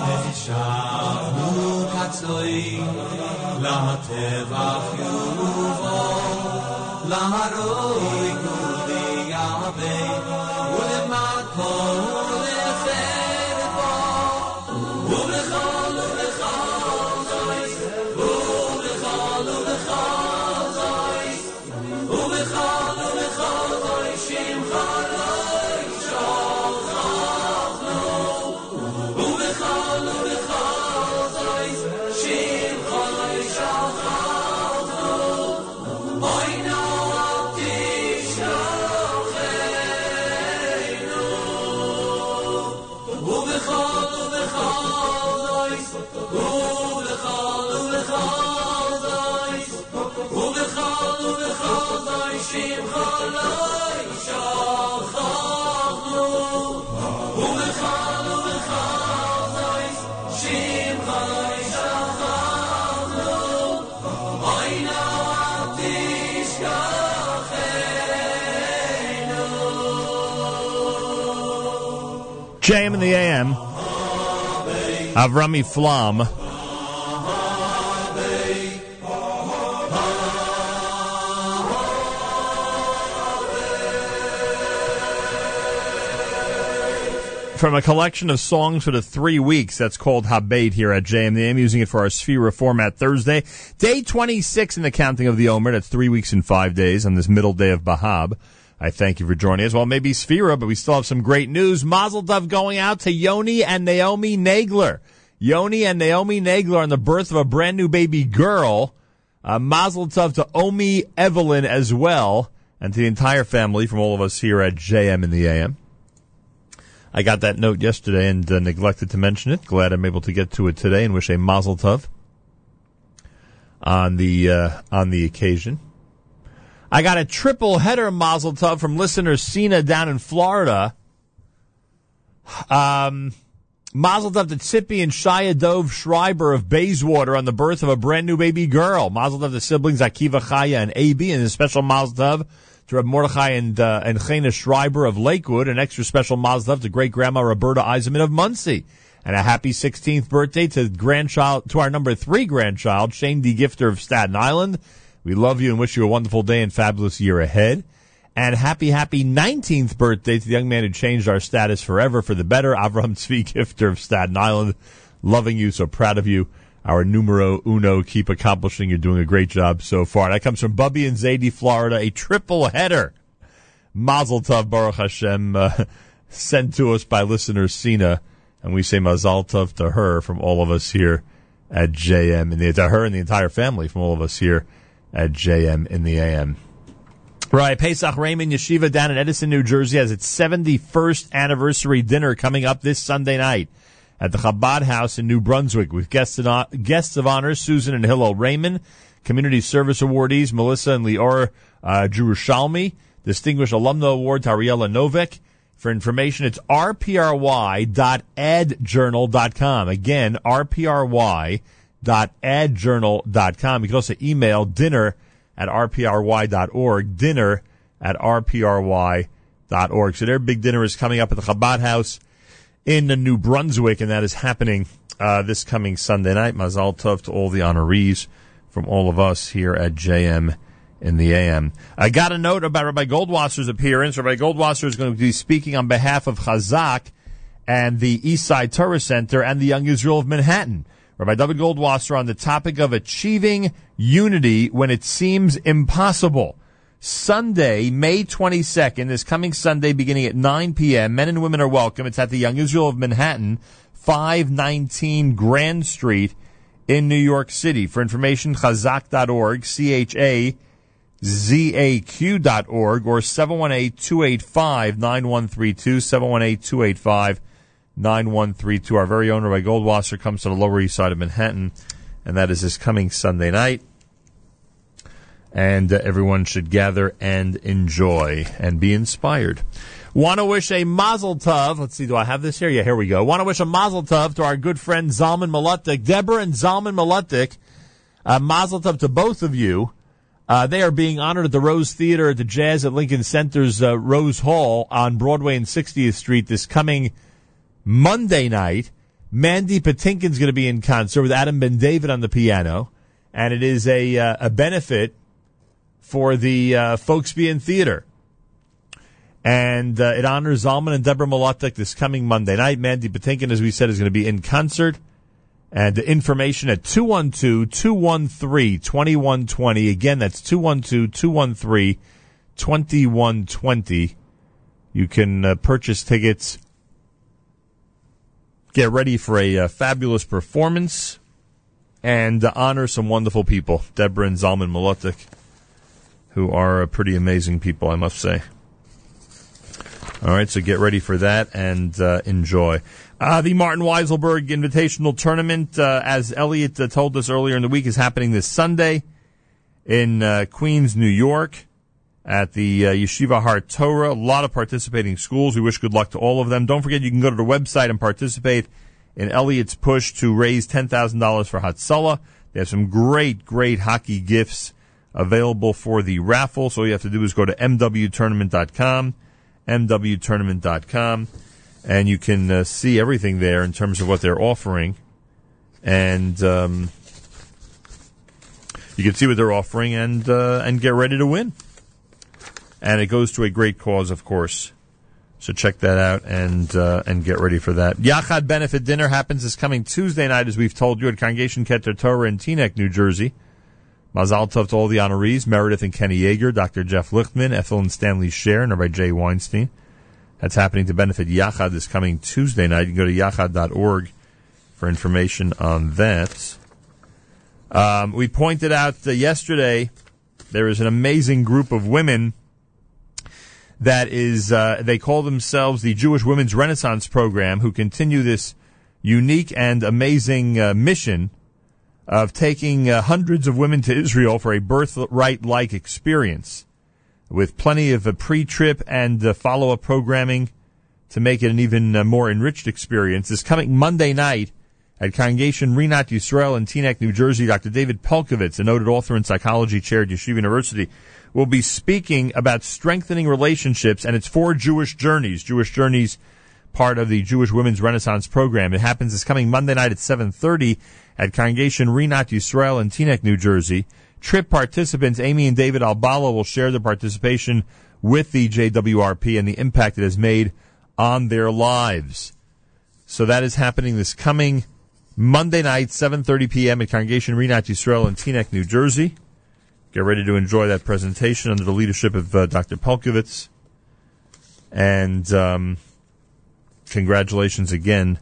Nefishanu katzoim Lahatevach yuvo Laharoi JM in the AM. Avrami Flam. From a collection of songs for the three weeks that's called Habait here at JM. I'm using it for our Sefira format Thursday. Day 26 in the counting of the Omer. That's three weeks and five days on this middle day of Bahab. I thank you for joining us. Well, maybe Sefira, but we still have some great news. Mazel Tov going out to Yoni and Naomi Nagler. Yoni and Naomi Nagler on the birth of a brand new baby girl. Uh, Mazel Tov to Omi Evelyn as well, and to the entire family from all of us here at JM in the AM. I got that note yesterday and uh, neglected to mention it. Glad I'm able to get to it today and wish a Mazel Tov on the uh, on the occasion. I got a triple header Mazel Tov from listener Cena down in Florida. Um, Mazel Tov to Tzipi and Shia Dove Schreiber of Bayswater on the birth of a brand new baby girl. Mazel Tov to siblings Akiva Chaya and AB, and a special Mazel Tov to Reb Mordechai and uh, and Chena Schreiber of Lakewood. An extra special Mazel to great grandma Roberta Eisenman of Monsey. And a happy 16th birthday to grandchild to our number three grandchild Shane D. Gifter of Staten Island. We love you and wish you a wonderful day and fabulous year ahead. And happy, happy 19th birthday to the young man who changed our status forever for the better, Avram Tzvi Gifter of Staten Island. Loving you, so proud of you. Our numero uno, keep accomplishing. You're doing a great job so far. That comes from Bubby and Zadie, Florida, a triple header. Mazel Tov, Baruch Hashem, uh, sent to us by listener Sina. And we say Mazel Tov to her from all of us here at JM, and the, to her and the entire family from all of us here at JM in the AM. Right, Pesach Raymond Yeshiva down in Edison, New Jersey has its 71st anniversary dinner coming up this Sunday night at the Chabad House in New Brunswick with guests, in, guests of honor Susan and Hillel Raymond, Community Service awardees Melissa and Lior uh, Jerushalmi, Distinguished Alumna Award to Ariella Novik. For information, it's rpry.adjournal.com. Again, rpry.adjournal.com. You can also email dinner at rpry.org, dinner at rpry.org. So their big dinner is coming up at the Chabad House in the New Brunswick, and that is happening uh, this coming Sunday night. Mazal Tov to all the honorees from all of us here at JM in the AM. I got a note about Rabbi Goldwasser's appearance. Rabbi Goldwasser is going to be speaking on behalf of Chazak and the East Side Torah Center and the Young Israel of Manhattan. Rabbi Dovid Goldwasser on the topic of achieving unity when it seems impossible. Sunday, May 22nd, this coming Sunday beginning at 9 p.m. Men and women are welcome. It's at the Young Israel of Manhattan, 519 Grand Street in New York City. For information, chazak.org, C-H-A zaq.org or 718-285-9132, 718-285-9132. Our very own Rabbi Goldwasser comes to the Lower East Side of Manhattan, and that is this coming Sunday night. And uh, everyone should gather and enjoy and be inspired. Want to wish a mazel tov. Let's see, do I have this here? Yeah, here we go. Want to wish a mazel tov to our good friend Zalman Mlotek. Deborah and Zalman Mlotek. Uh, mazel tov to both of you. Uh, they are being honored at the Rose Theater at the Jazz at Lincoln Center's uh, Rose Hall on Broadway and 60th Street this coming Monday night. Mandy Patinkin's going to be in concert with Adam Ben David on the piano, and it is a uh, a benefit for the uh, Folksbiene Theater. And uh, it honors Zalman and Deborah Mlotek this coming Monday night. Mandy Patinkin, as we said, is going to be in concert. And the information at 212-213-2120. Again, that's 212-213-2120. You can uh, purchase tickets. Get ready for a uh, fabulous performance and uh, honor some wonderful people. Deborah and Zalman Mlotek, who are pretty amazing people, I must say. All right, so get ready for that and uh, enjoy. Uh, the Martin Weiselberg Invitational Tournament, uh, as Elliot uh, told us earlier in the week, is happening this Sunday in uh, Queens, New York, at the uh, Yeshiva Har Torah. A lot of participating schools. We wish good luck to all of them. Don't forget, you can go to the website and participate in Elliot's push to raise ten thousand dollars for Hatzalah. They have some great, great hockey gifts available for the raffle. So all you have to do is go to mwtournament.com mwtournament.com, and you can uh, see everything there in terms of what they're offering. And um, you can see what they're offering and uh, and get ready to win. And it goes to a great cause, of course, So check that out and uh, and get ready for that. Yachad benefit dinner happens this coming Tuesday night, as we've told you, at Congregation Keter Torah in Teaneck, New Jersey. Mazal Tov to all the honorees, Meredith and Kenny Yeager, Dr. Jeff Lichtman, Ethel and Stanley Scher, and Rabbi Jay Weinstein. That's happening to benefit Yachad this coming Tuesday night. You can go to yachad.org for information on that. Um, we pointed out uh, yesterday there is an amazing group of women that is, uh, they call themselves the Jewish Women's Renaissance Program, who continue this unique and amazing uh, mission of taking uh, hundreds of women to Israel for a birthright-like experience, with plenty of uh, pre-trip and uh, follow-up programming to make it an even uh, more enriched experience. Is coming Monday night at Congregation Rinat Yisrael in Teaneck, New Jersey. Dr. David Pelcovitz, a noted author and psychology chair at Yeshiva University, will be speaking about strengthening relationships, and it's four Jewish journeys. Jewish journeys, part of the Jewish Women's Renaissance program. It happens this coming Monday night at 7:30 at Congregation Rinat Yisrael in Teaneck, New Jersey. Trip participants Amy and David Albala will share their participation with the JWRP and the impact it has made on their lives. So that is happening this coming Monday night, 7:30 p.m. at Congregation Rinat Yisrael in Teaneck, New Jersey. Get ready to enjoy that presentation under the leadership of uh, Dr. Pelcovitz. And um, congratulations again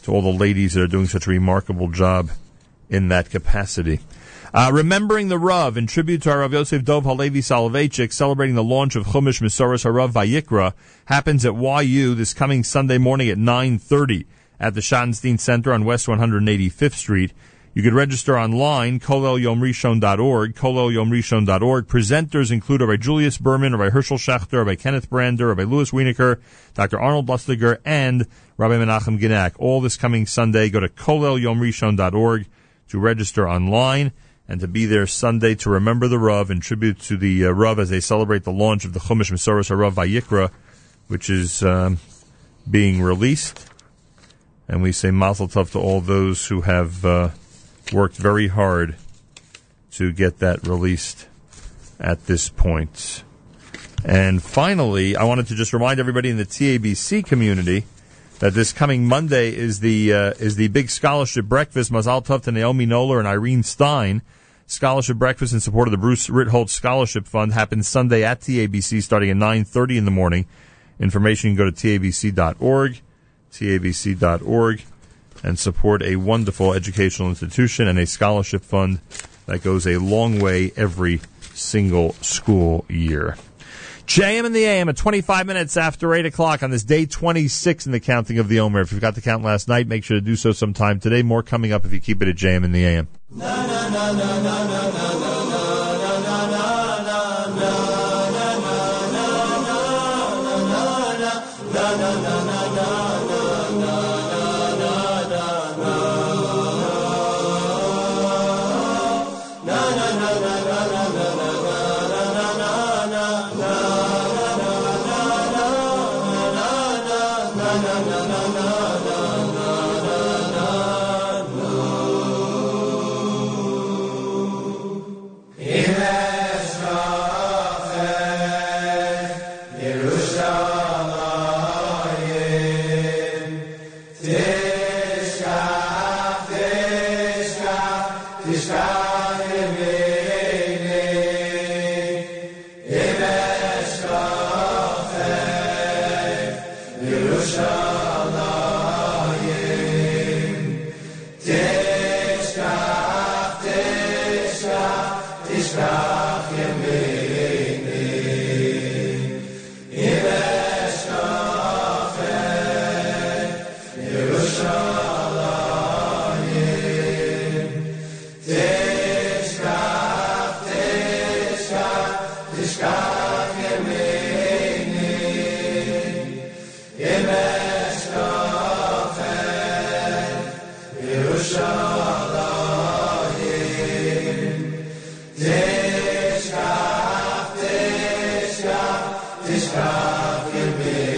to all the ladies that are doing such a remarkable job in that capacity. Uh, remembering the Rav in tribute to our Rav Yosef Dov Halevi Soloveitchik celebrating the launch of Chumash Mesoras Harav Vayikra happens at YU this coming Sunday morning at 9.30 at the Schottenstein Center on West 185th Street. You could register online, kolelyomrishon.org, kolelyomrishon.org. Presenters include Rabbi Julius Berman, Rabbi Herschel Schachter, Rabbi Kenneth Brander, Rabbi Louis Wienerker, Dr. Arnold Lustiger, and Rabbi Menachem Genack. All this coming Sunday. Go to kolelyomrishon.org to register online and to be there Sunday to remember the Rav and tribute to the uh, Rav as they celebrate the launch of the Chumash Mesoras Harav Vayikra, which is um, being released. And we say Mazel Tov to all those who have uh, worked very hard to get that released at this point. And finally, I wanted to just remind everybody in the TABC community that this coming Monday is the uh, is the big scholarship breakfast. Mazal Tov to Naomi Noller and Irene Stein. Scholarship breakfast in support of the Bruce Ritholtz Scholarship Fund happens Sunday at TABC starting at 9.30 in the morning. Information you can go to tabc.org, tabc.org, and support a wonderful educational institution and a scholarship fund that goes a long way every single school year. JM and the AM at 25 minutes after 8 o'clock on this day 26 in the counting of the Omer. If you forgot to count last night, make sure to do so sometime today. More coming up if you keep it at JM and the AM. give me.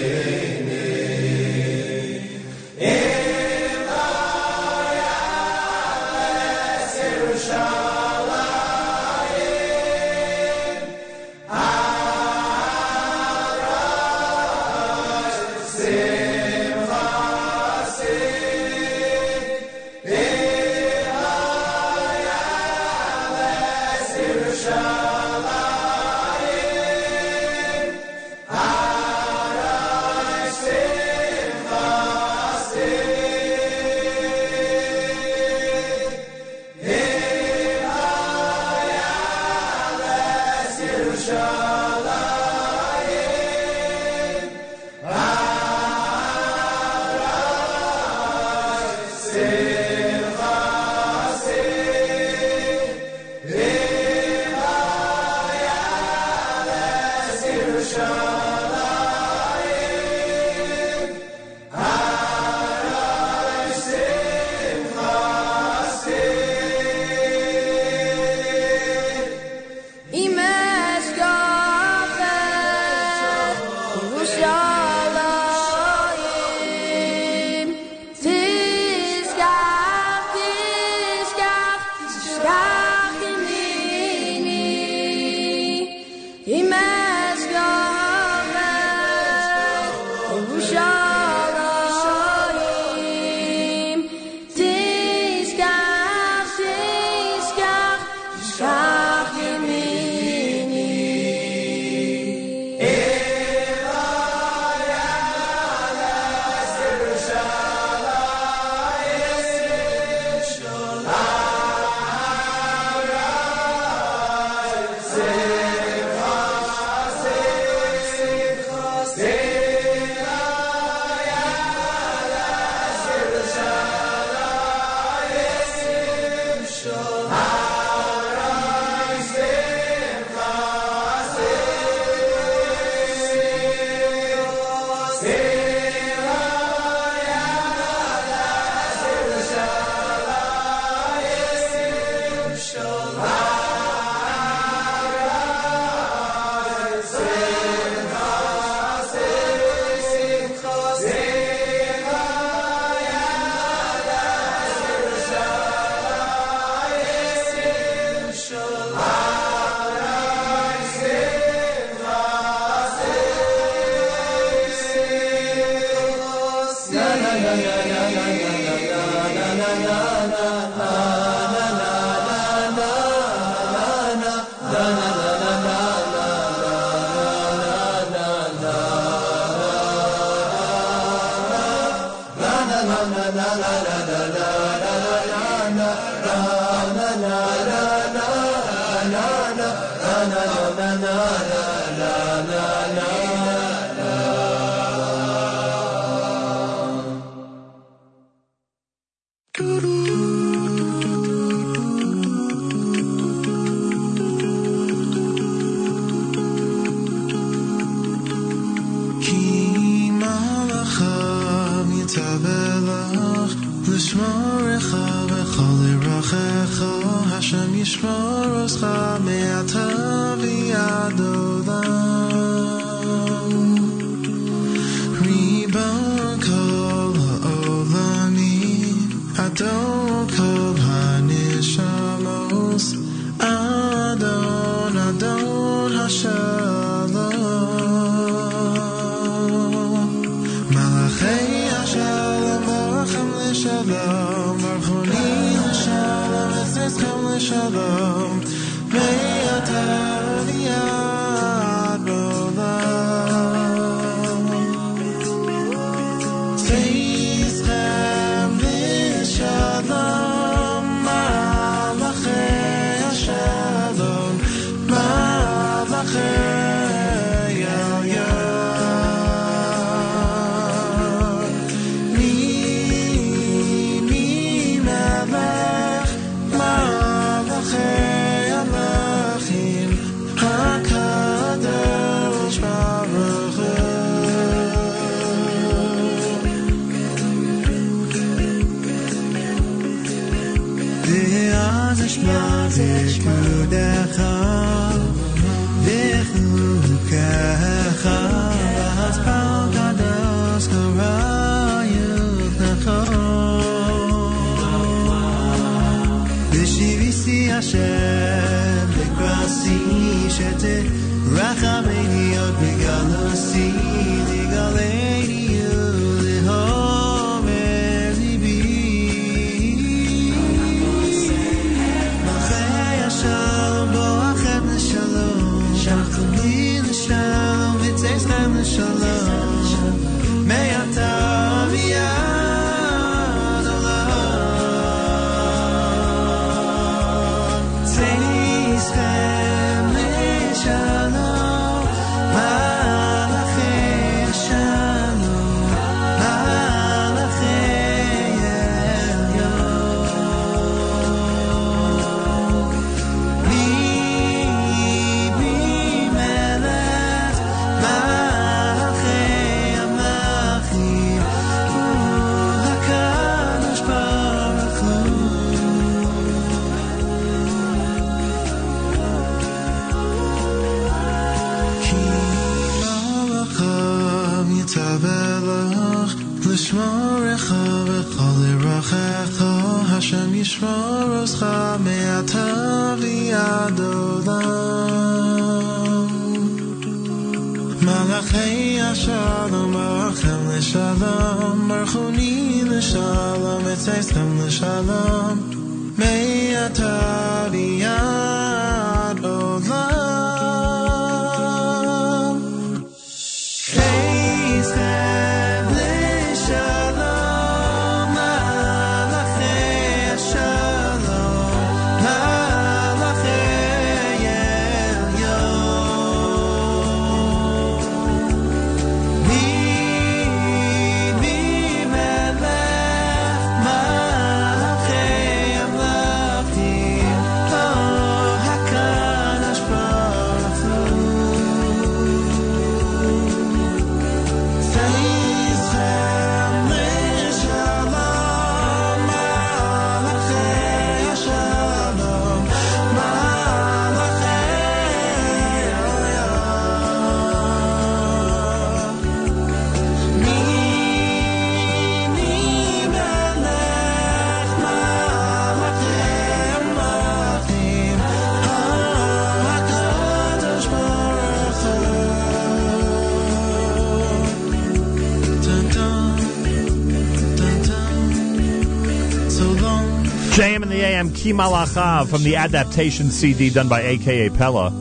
Kimalacha from the adaptation CD done by AKA Pella.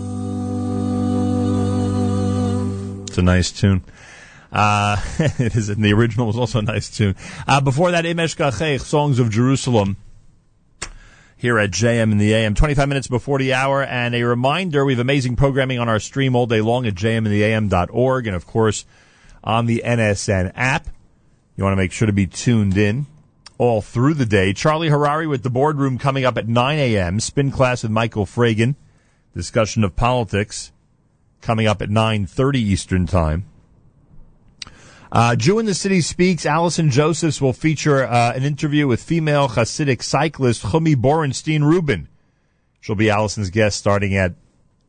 It's a nice tune. Uh, it is, and the original was also a nice tune. Uh, before that, Imesh Gachech, Songs of Jerusalem, here at JM in the AM, 25 minutes before the hour. And a reminder, we have amazing programming on our stream all day long at jmintheam.org and, of course, on the NSN app. You want to make sure to be tuned in all through the day. Charlie Harary with the boardroom coming up at 9 a.m. Spin class with Michael Fragin. Discussion of politics coming up at 9.30 Eastern Time. Uh, Jew in the City Speaks. Allison Josephs will feature uh, an interview with female Hasidic cyclist Chumi Borenstein Rubin. She'll be Allison's guest starting at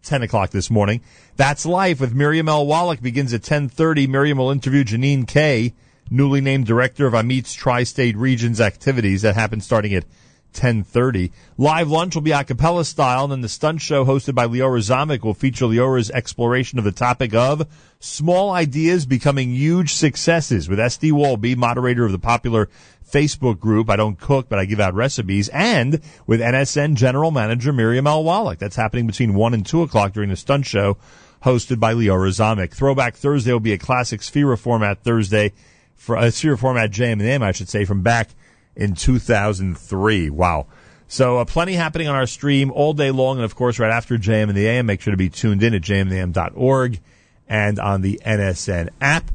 10 o'clock this morning. That's Life with Miriam L. Wallach begins at 10.30. Miriam will interview Janine Kay, newly named director of Amit's Tri-State Regions activities. That happens starting at 10.30. Live lunch will be a cappella style, and then the stunt show hosted by Leora Zamek will feature Leora's exploration of the topic of small ideas becoming huge successes with SD Walby, moderator of the popular Facebook group, I don't cook, but I give out recipes, and with NSN General Manager Miriam L. Wallach. That's happening between 1 and 2 o'clock during the stunt show hosted by Leora Zamek. Throwback Thursday will be a classic Sefira format Thursday, for a Sefira format JM&M, I should say, from back in 2003. Wow. So uh, plenty happening on our stream all day long, and of course, right after JM and the AM, make sure to be tuned in at jmandtheam.org and on the NSN app,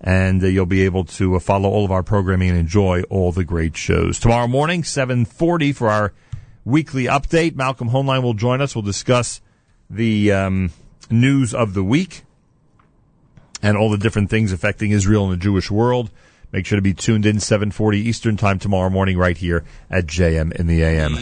and uh, you'll be able to uh, follow all of our programming and enjoy all the great shows. Tomorrow morning, 7:40 for our weekly update. Malcolm Hoenlein will join us. We'll discuss the um, news of the week and all the different things affecting Israel and the Jewish world. Make sure to be tuned in 7:40 Eastern Time tomorrow morning right here at JM in the AM.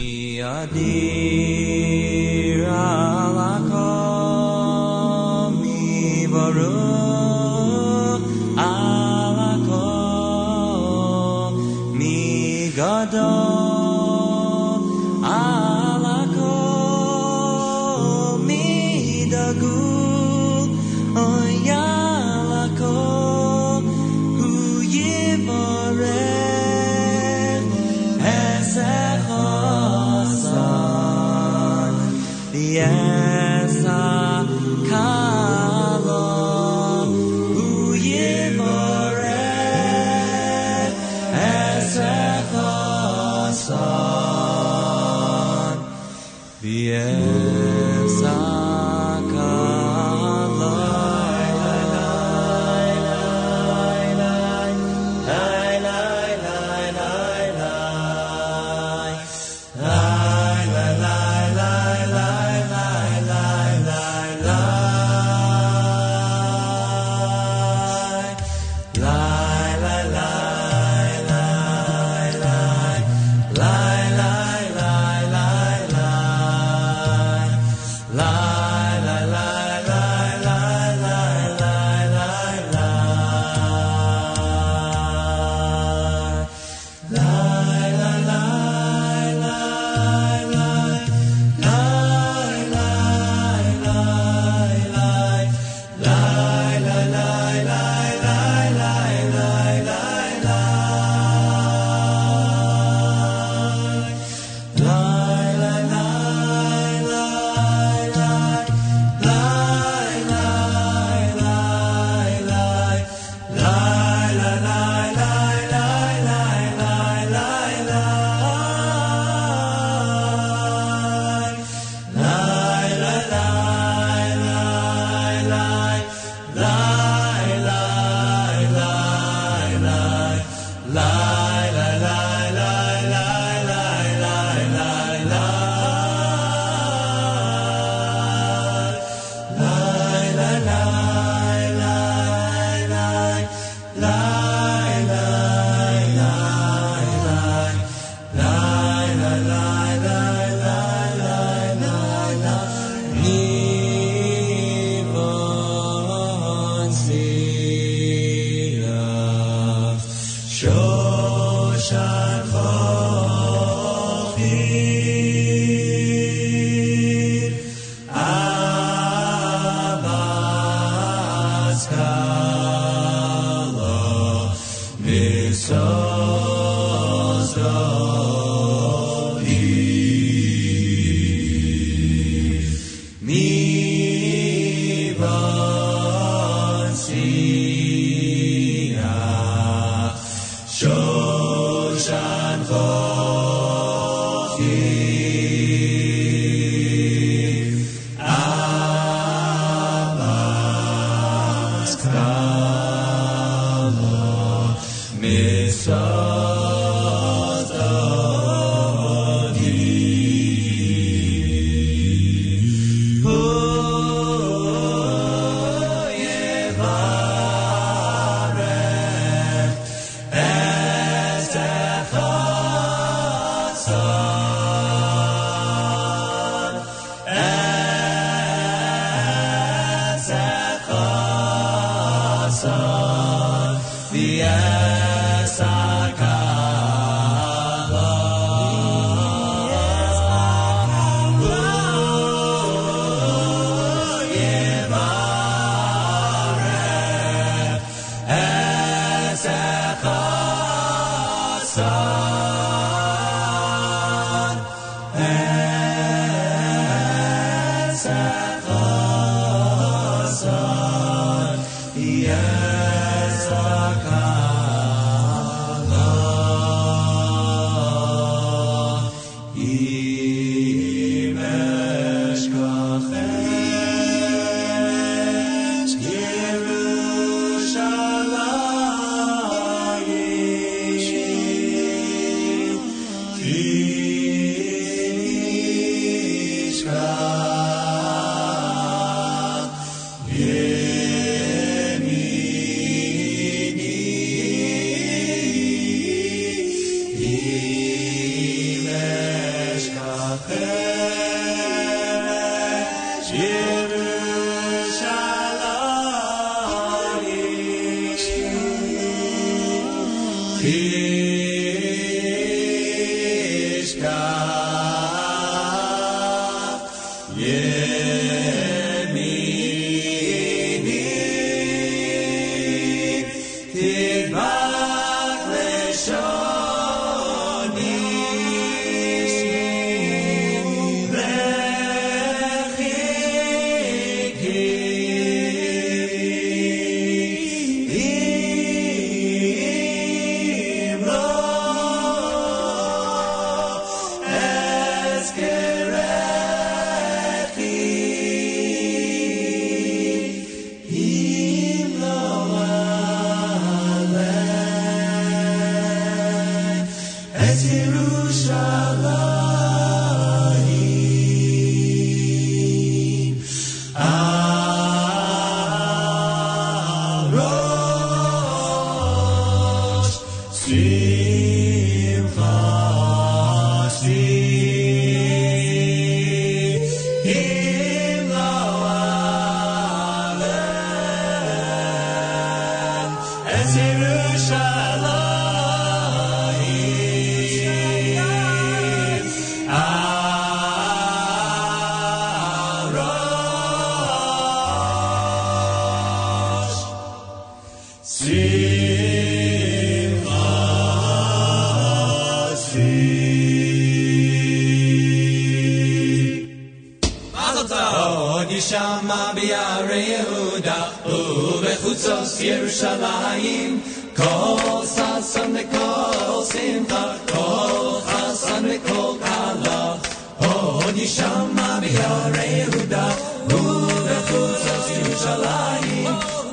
vida, nuda cosa sin salari,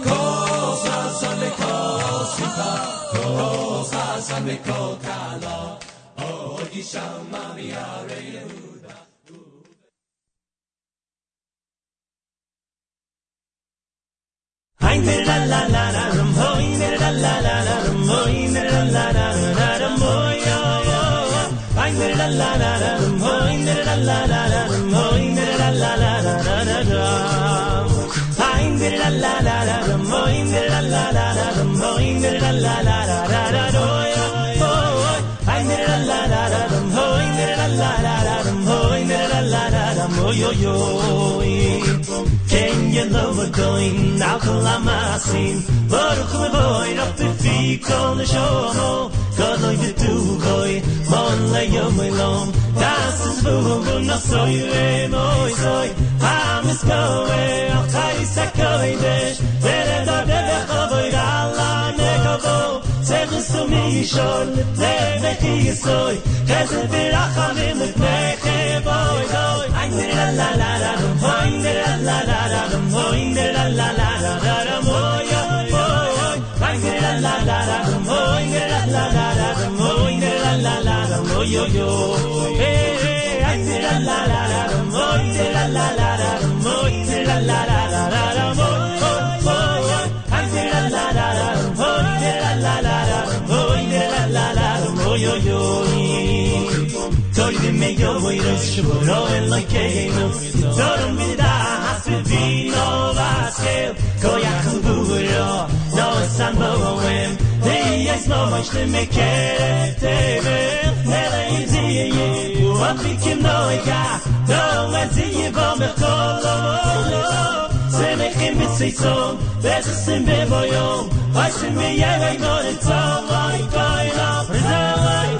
cosa san de cosita, cosa san de cocalo, oggi chiamami a oy oy Ken ye love a goin Now kol amasim Baruch levoy Rab tefi kol neshomo Godloy v'tugoi Mon leyom elom Das is vugo nasoy re moy soy Ham is goe Al chayis ha kodesh Vere dor devech avoy Rala negovo ve ki soy kes bir akham mit me boy boy ay la la la la boy la la la la boy la la la la la boy boy ay la la la la boy la la la la boy la la la la boy yo yo hey ay la la la la boy la la la la boy la la la la la boy boy yo yo Toy de me yo voy a shuro en la que no Todo mi da has vi no vaskel Koya kuburo no san mo wem Hey es mo much to me care tebe Nela izi ye we can know ya No one see you. bomb the call Se me kim mit sei so There's a sim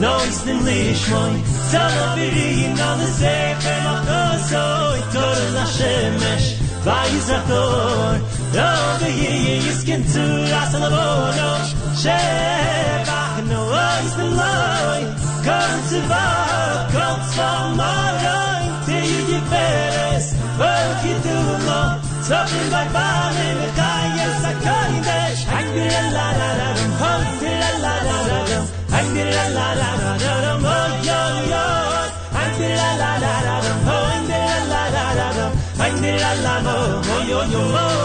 I see me yeah I know it's all my kind of My kind of My la la la la Hoy de la la la la Hoy de la la la la la Hoy hoy hoy hoy de la la la la Hoy de la la la la Hoy de la la la Hoy yo yo Hoy de la la la la Hoy de la la la la Hoy de la la la la Hoy yo yo Hoy de la la la la Hoy de la la la la Hoy de la la la la Hoy yo yo Yeah Beyer the Choy No it's the Lishmoy Solo Birin on the Sefer Makosoy Tor la Shemesh Vayzator No Beyer Yiskin to Rasalabono Shebach No it's the Loy Come to Bar Come to Maroy Till you get beres Work you do lo la Oh yo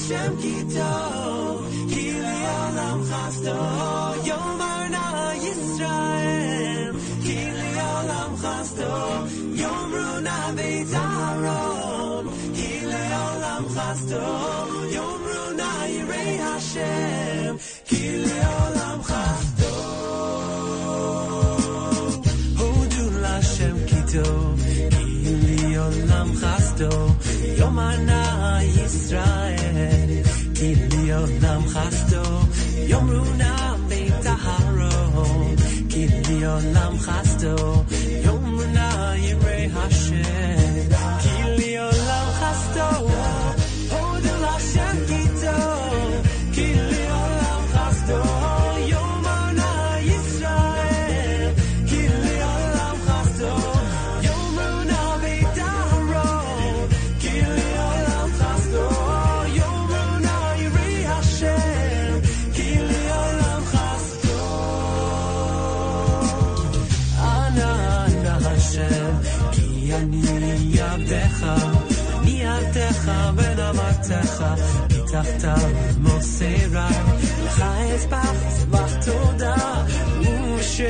Hashem Olam Chasto, Yom Arna Yisrael, Kili Olam Chasto, Yom Runa Beit Aaron, Kili Olam Chasto, Yom Runa Yirei Hashem, Kili Olam Chasto, Yom Runa Beit Aharon, Kili Olam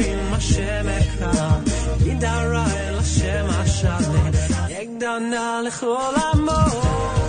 ושם השם אקרא, ידערה אל השם. השלם, יגדנה לכל עמו,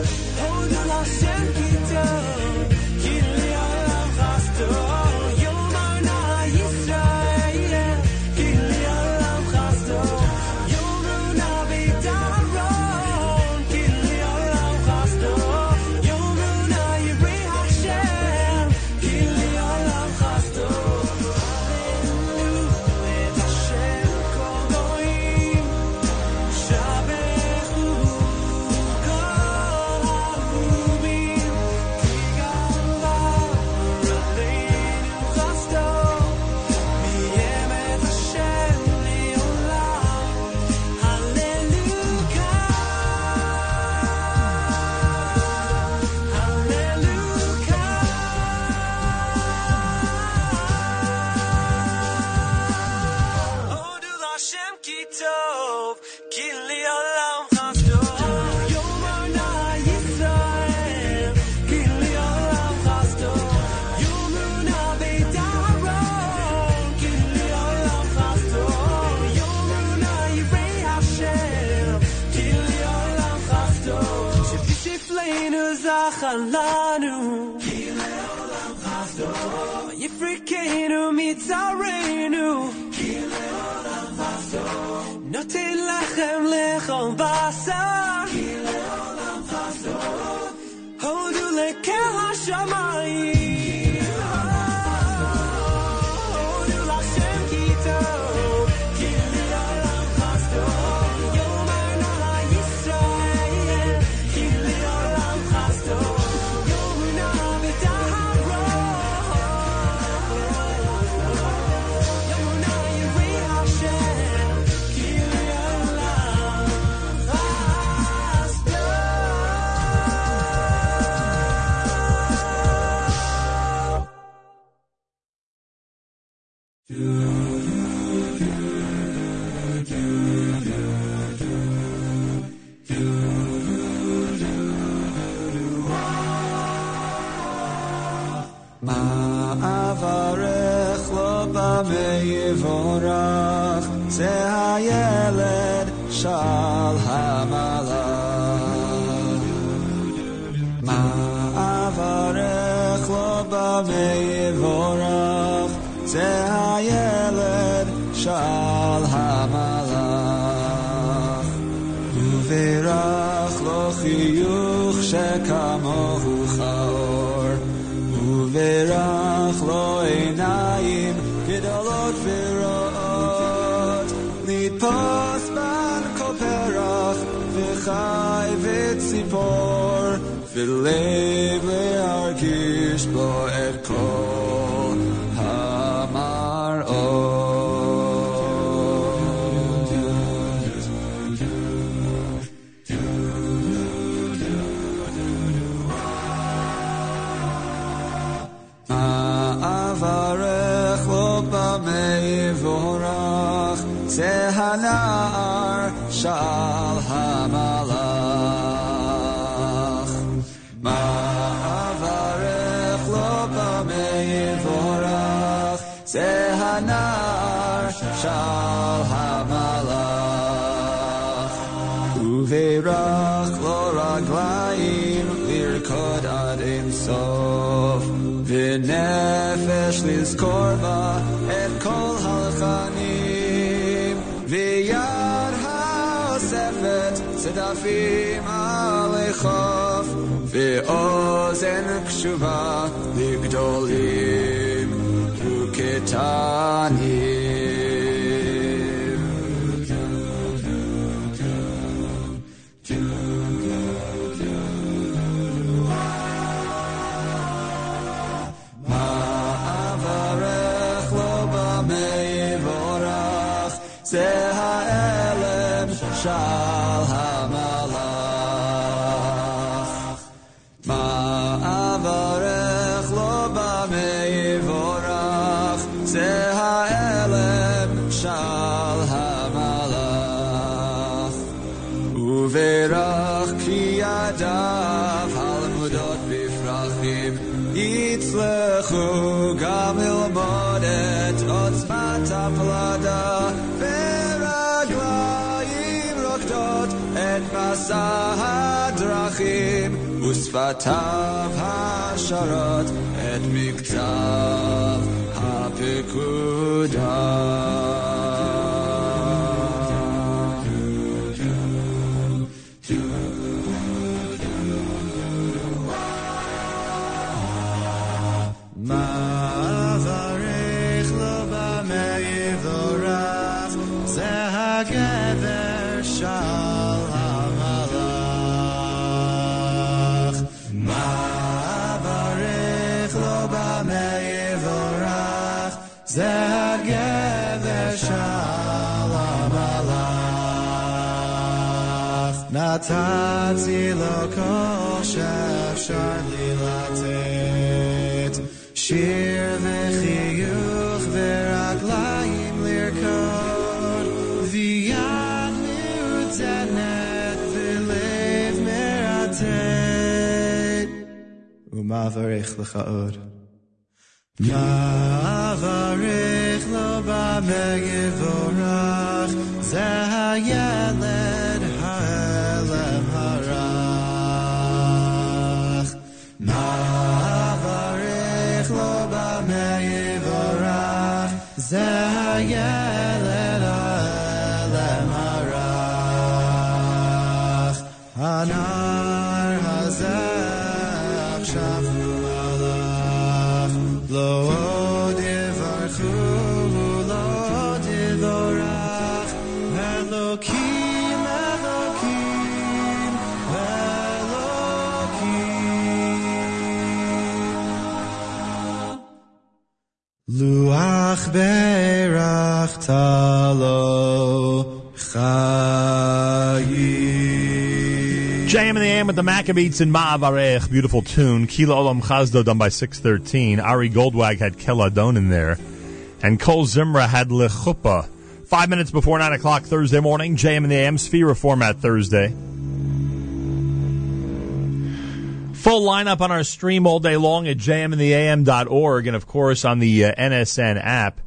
lechaod. Yavarich lo ba megivorach ze hayeled harach. Yavarich lo ba megivorach ze with the Maccabeats and Ma'avarech. Beautiful tune. Kila Olam Chazdo done by 613. Ari Goldwag had Keladon in there. And Kol Zimra had Lechupa. Five minutes before 9 o'clock Thursday morning. JM in the AM Sefira format Thursday. Full lineup on our stream all day long at jmintheam.org and, of course, on the uh, NSN app.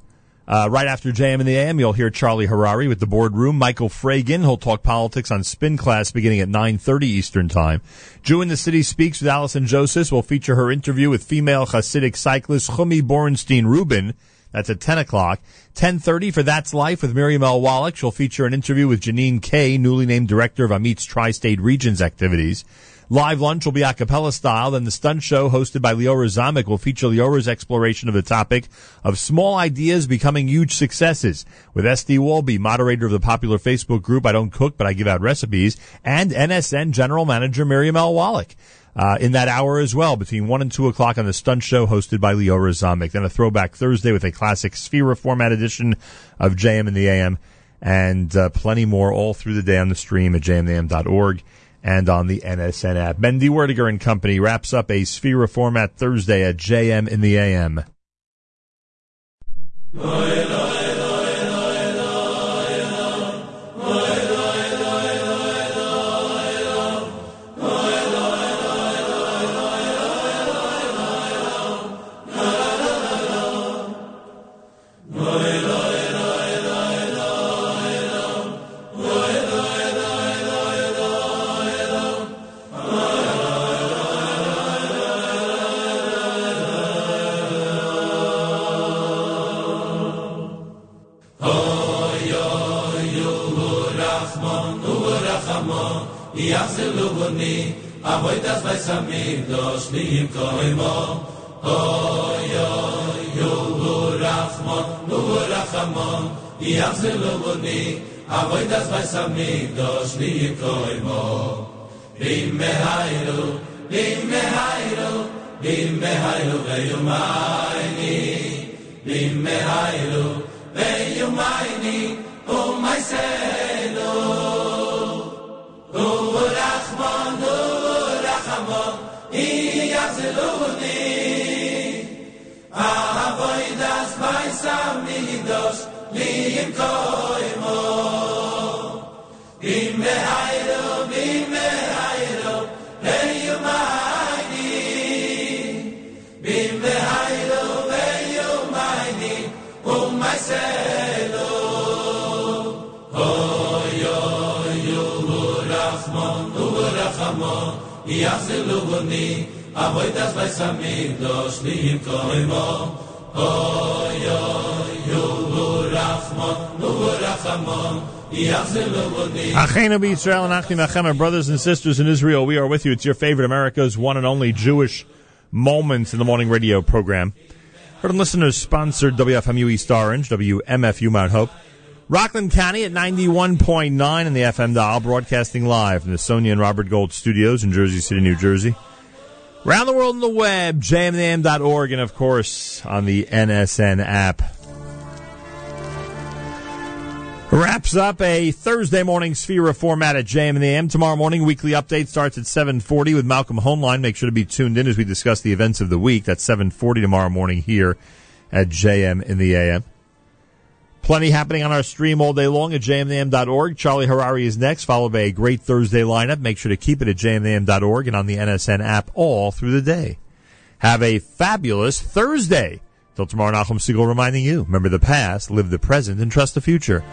Uh, right after JM in the AM, you'll hear Charlie Harary with the boardroom. Michael Fragin, he'll talk politics on Spin Class beginning at 9.30 Eastern Time. Jew in the City Speaks with Allison Joseph will feature her interview with female Hasidic cyclist Chumi Borenstein Rubin. That's at 10 o'clock. 10.30 for That's Life with Miriam L. Wallach. She'll feature an interview with Janine Kay, newly named director of Amit's Tri-State Regions activities. Live lunch will be a cappella style. Then the stunt show hosted by Leora Zamek will feature Leora's exploration of the topic of small ideas becoming huge successes with SD Walby, moderator of the popular Facebook group I Don't Cook But I Give Out Recipes, and NSN General Manager Miriam L. Wallach. Uh, in that hour as well, between 1 and 2 o'clock on the stunt show hosted by Leora Zamek. Then a throwback Thursday with a classic Sefira format edition of JM in the AM and uh, plenty more all through the day on the stream at jmam.org and on the NSN app. Mendy Werdyger and Company wraps up a Sefira format Thursday at JM in the AM. Samir, dos liim koimo. Oy, oy, yuhu rachmon, nuhu rachamon, Yachzelubuni, avoidas by Samir, dos liim koimo. Bim mehairu, bim mehairu, bim mehairu veyumayni, bim mehairu veyumayni, umayselu. Urachman, i yachzeluni a ah, voy das vay sam mi Urachamon, Iyaziluni. Avoidas by Samidos, Liim Koimo. Oy, oy, Urachman, Urachamon, Iyaziluni. Achenu Israel and Achim Achem, brothers and sisters in Israel, we are with you. It's your favorite America's one and only Jewish Moments in the Morning radio program. Heard and listeners sponsored WFMU East Orange, WMFU Mount Hope. Rockland County at 91.9 in the FM dial, broadcasting live from the Sonia and Robert Gold studios in Jersey City, New Jersey. Around the world on the web, jmnam.org, and of course on the NSN app. Wraps up a Thursday morning Sefira format at JM in the AM. Tomorrow morning, weekly update starts at 740 with Malcolm Hoenlein. Make sure to be tuned in as we discuss the events of the week. That's 740 tomorrow morning here at JM in the AM. Plenty happening on our stream all day long at jmnam.org. Charlie Harary is next, followed by a great Thursday lineup. Make sure to keep it at jmnam.org and on the NSN app all through the day. Have a fabulous Thursday. Till tomorrow, Nachum Segal reminding you, remember the past, live the present, and trust the future.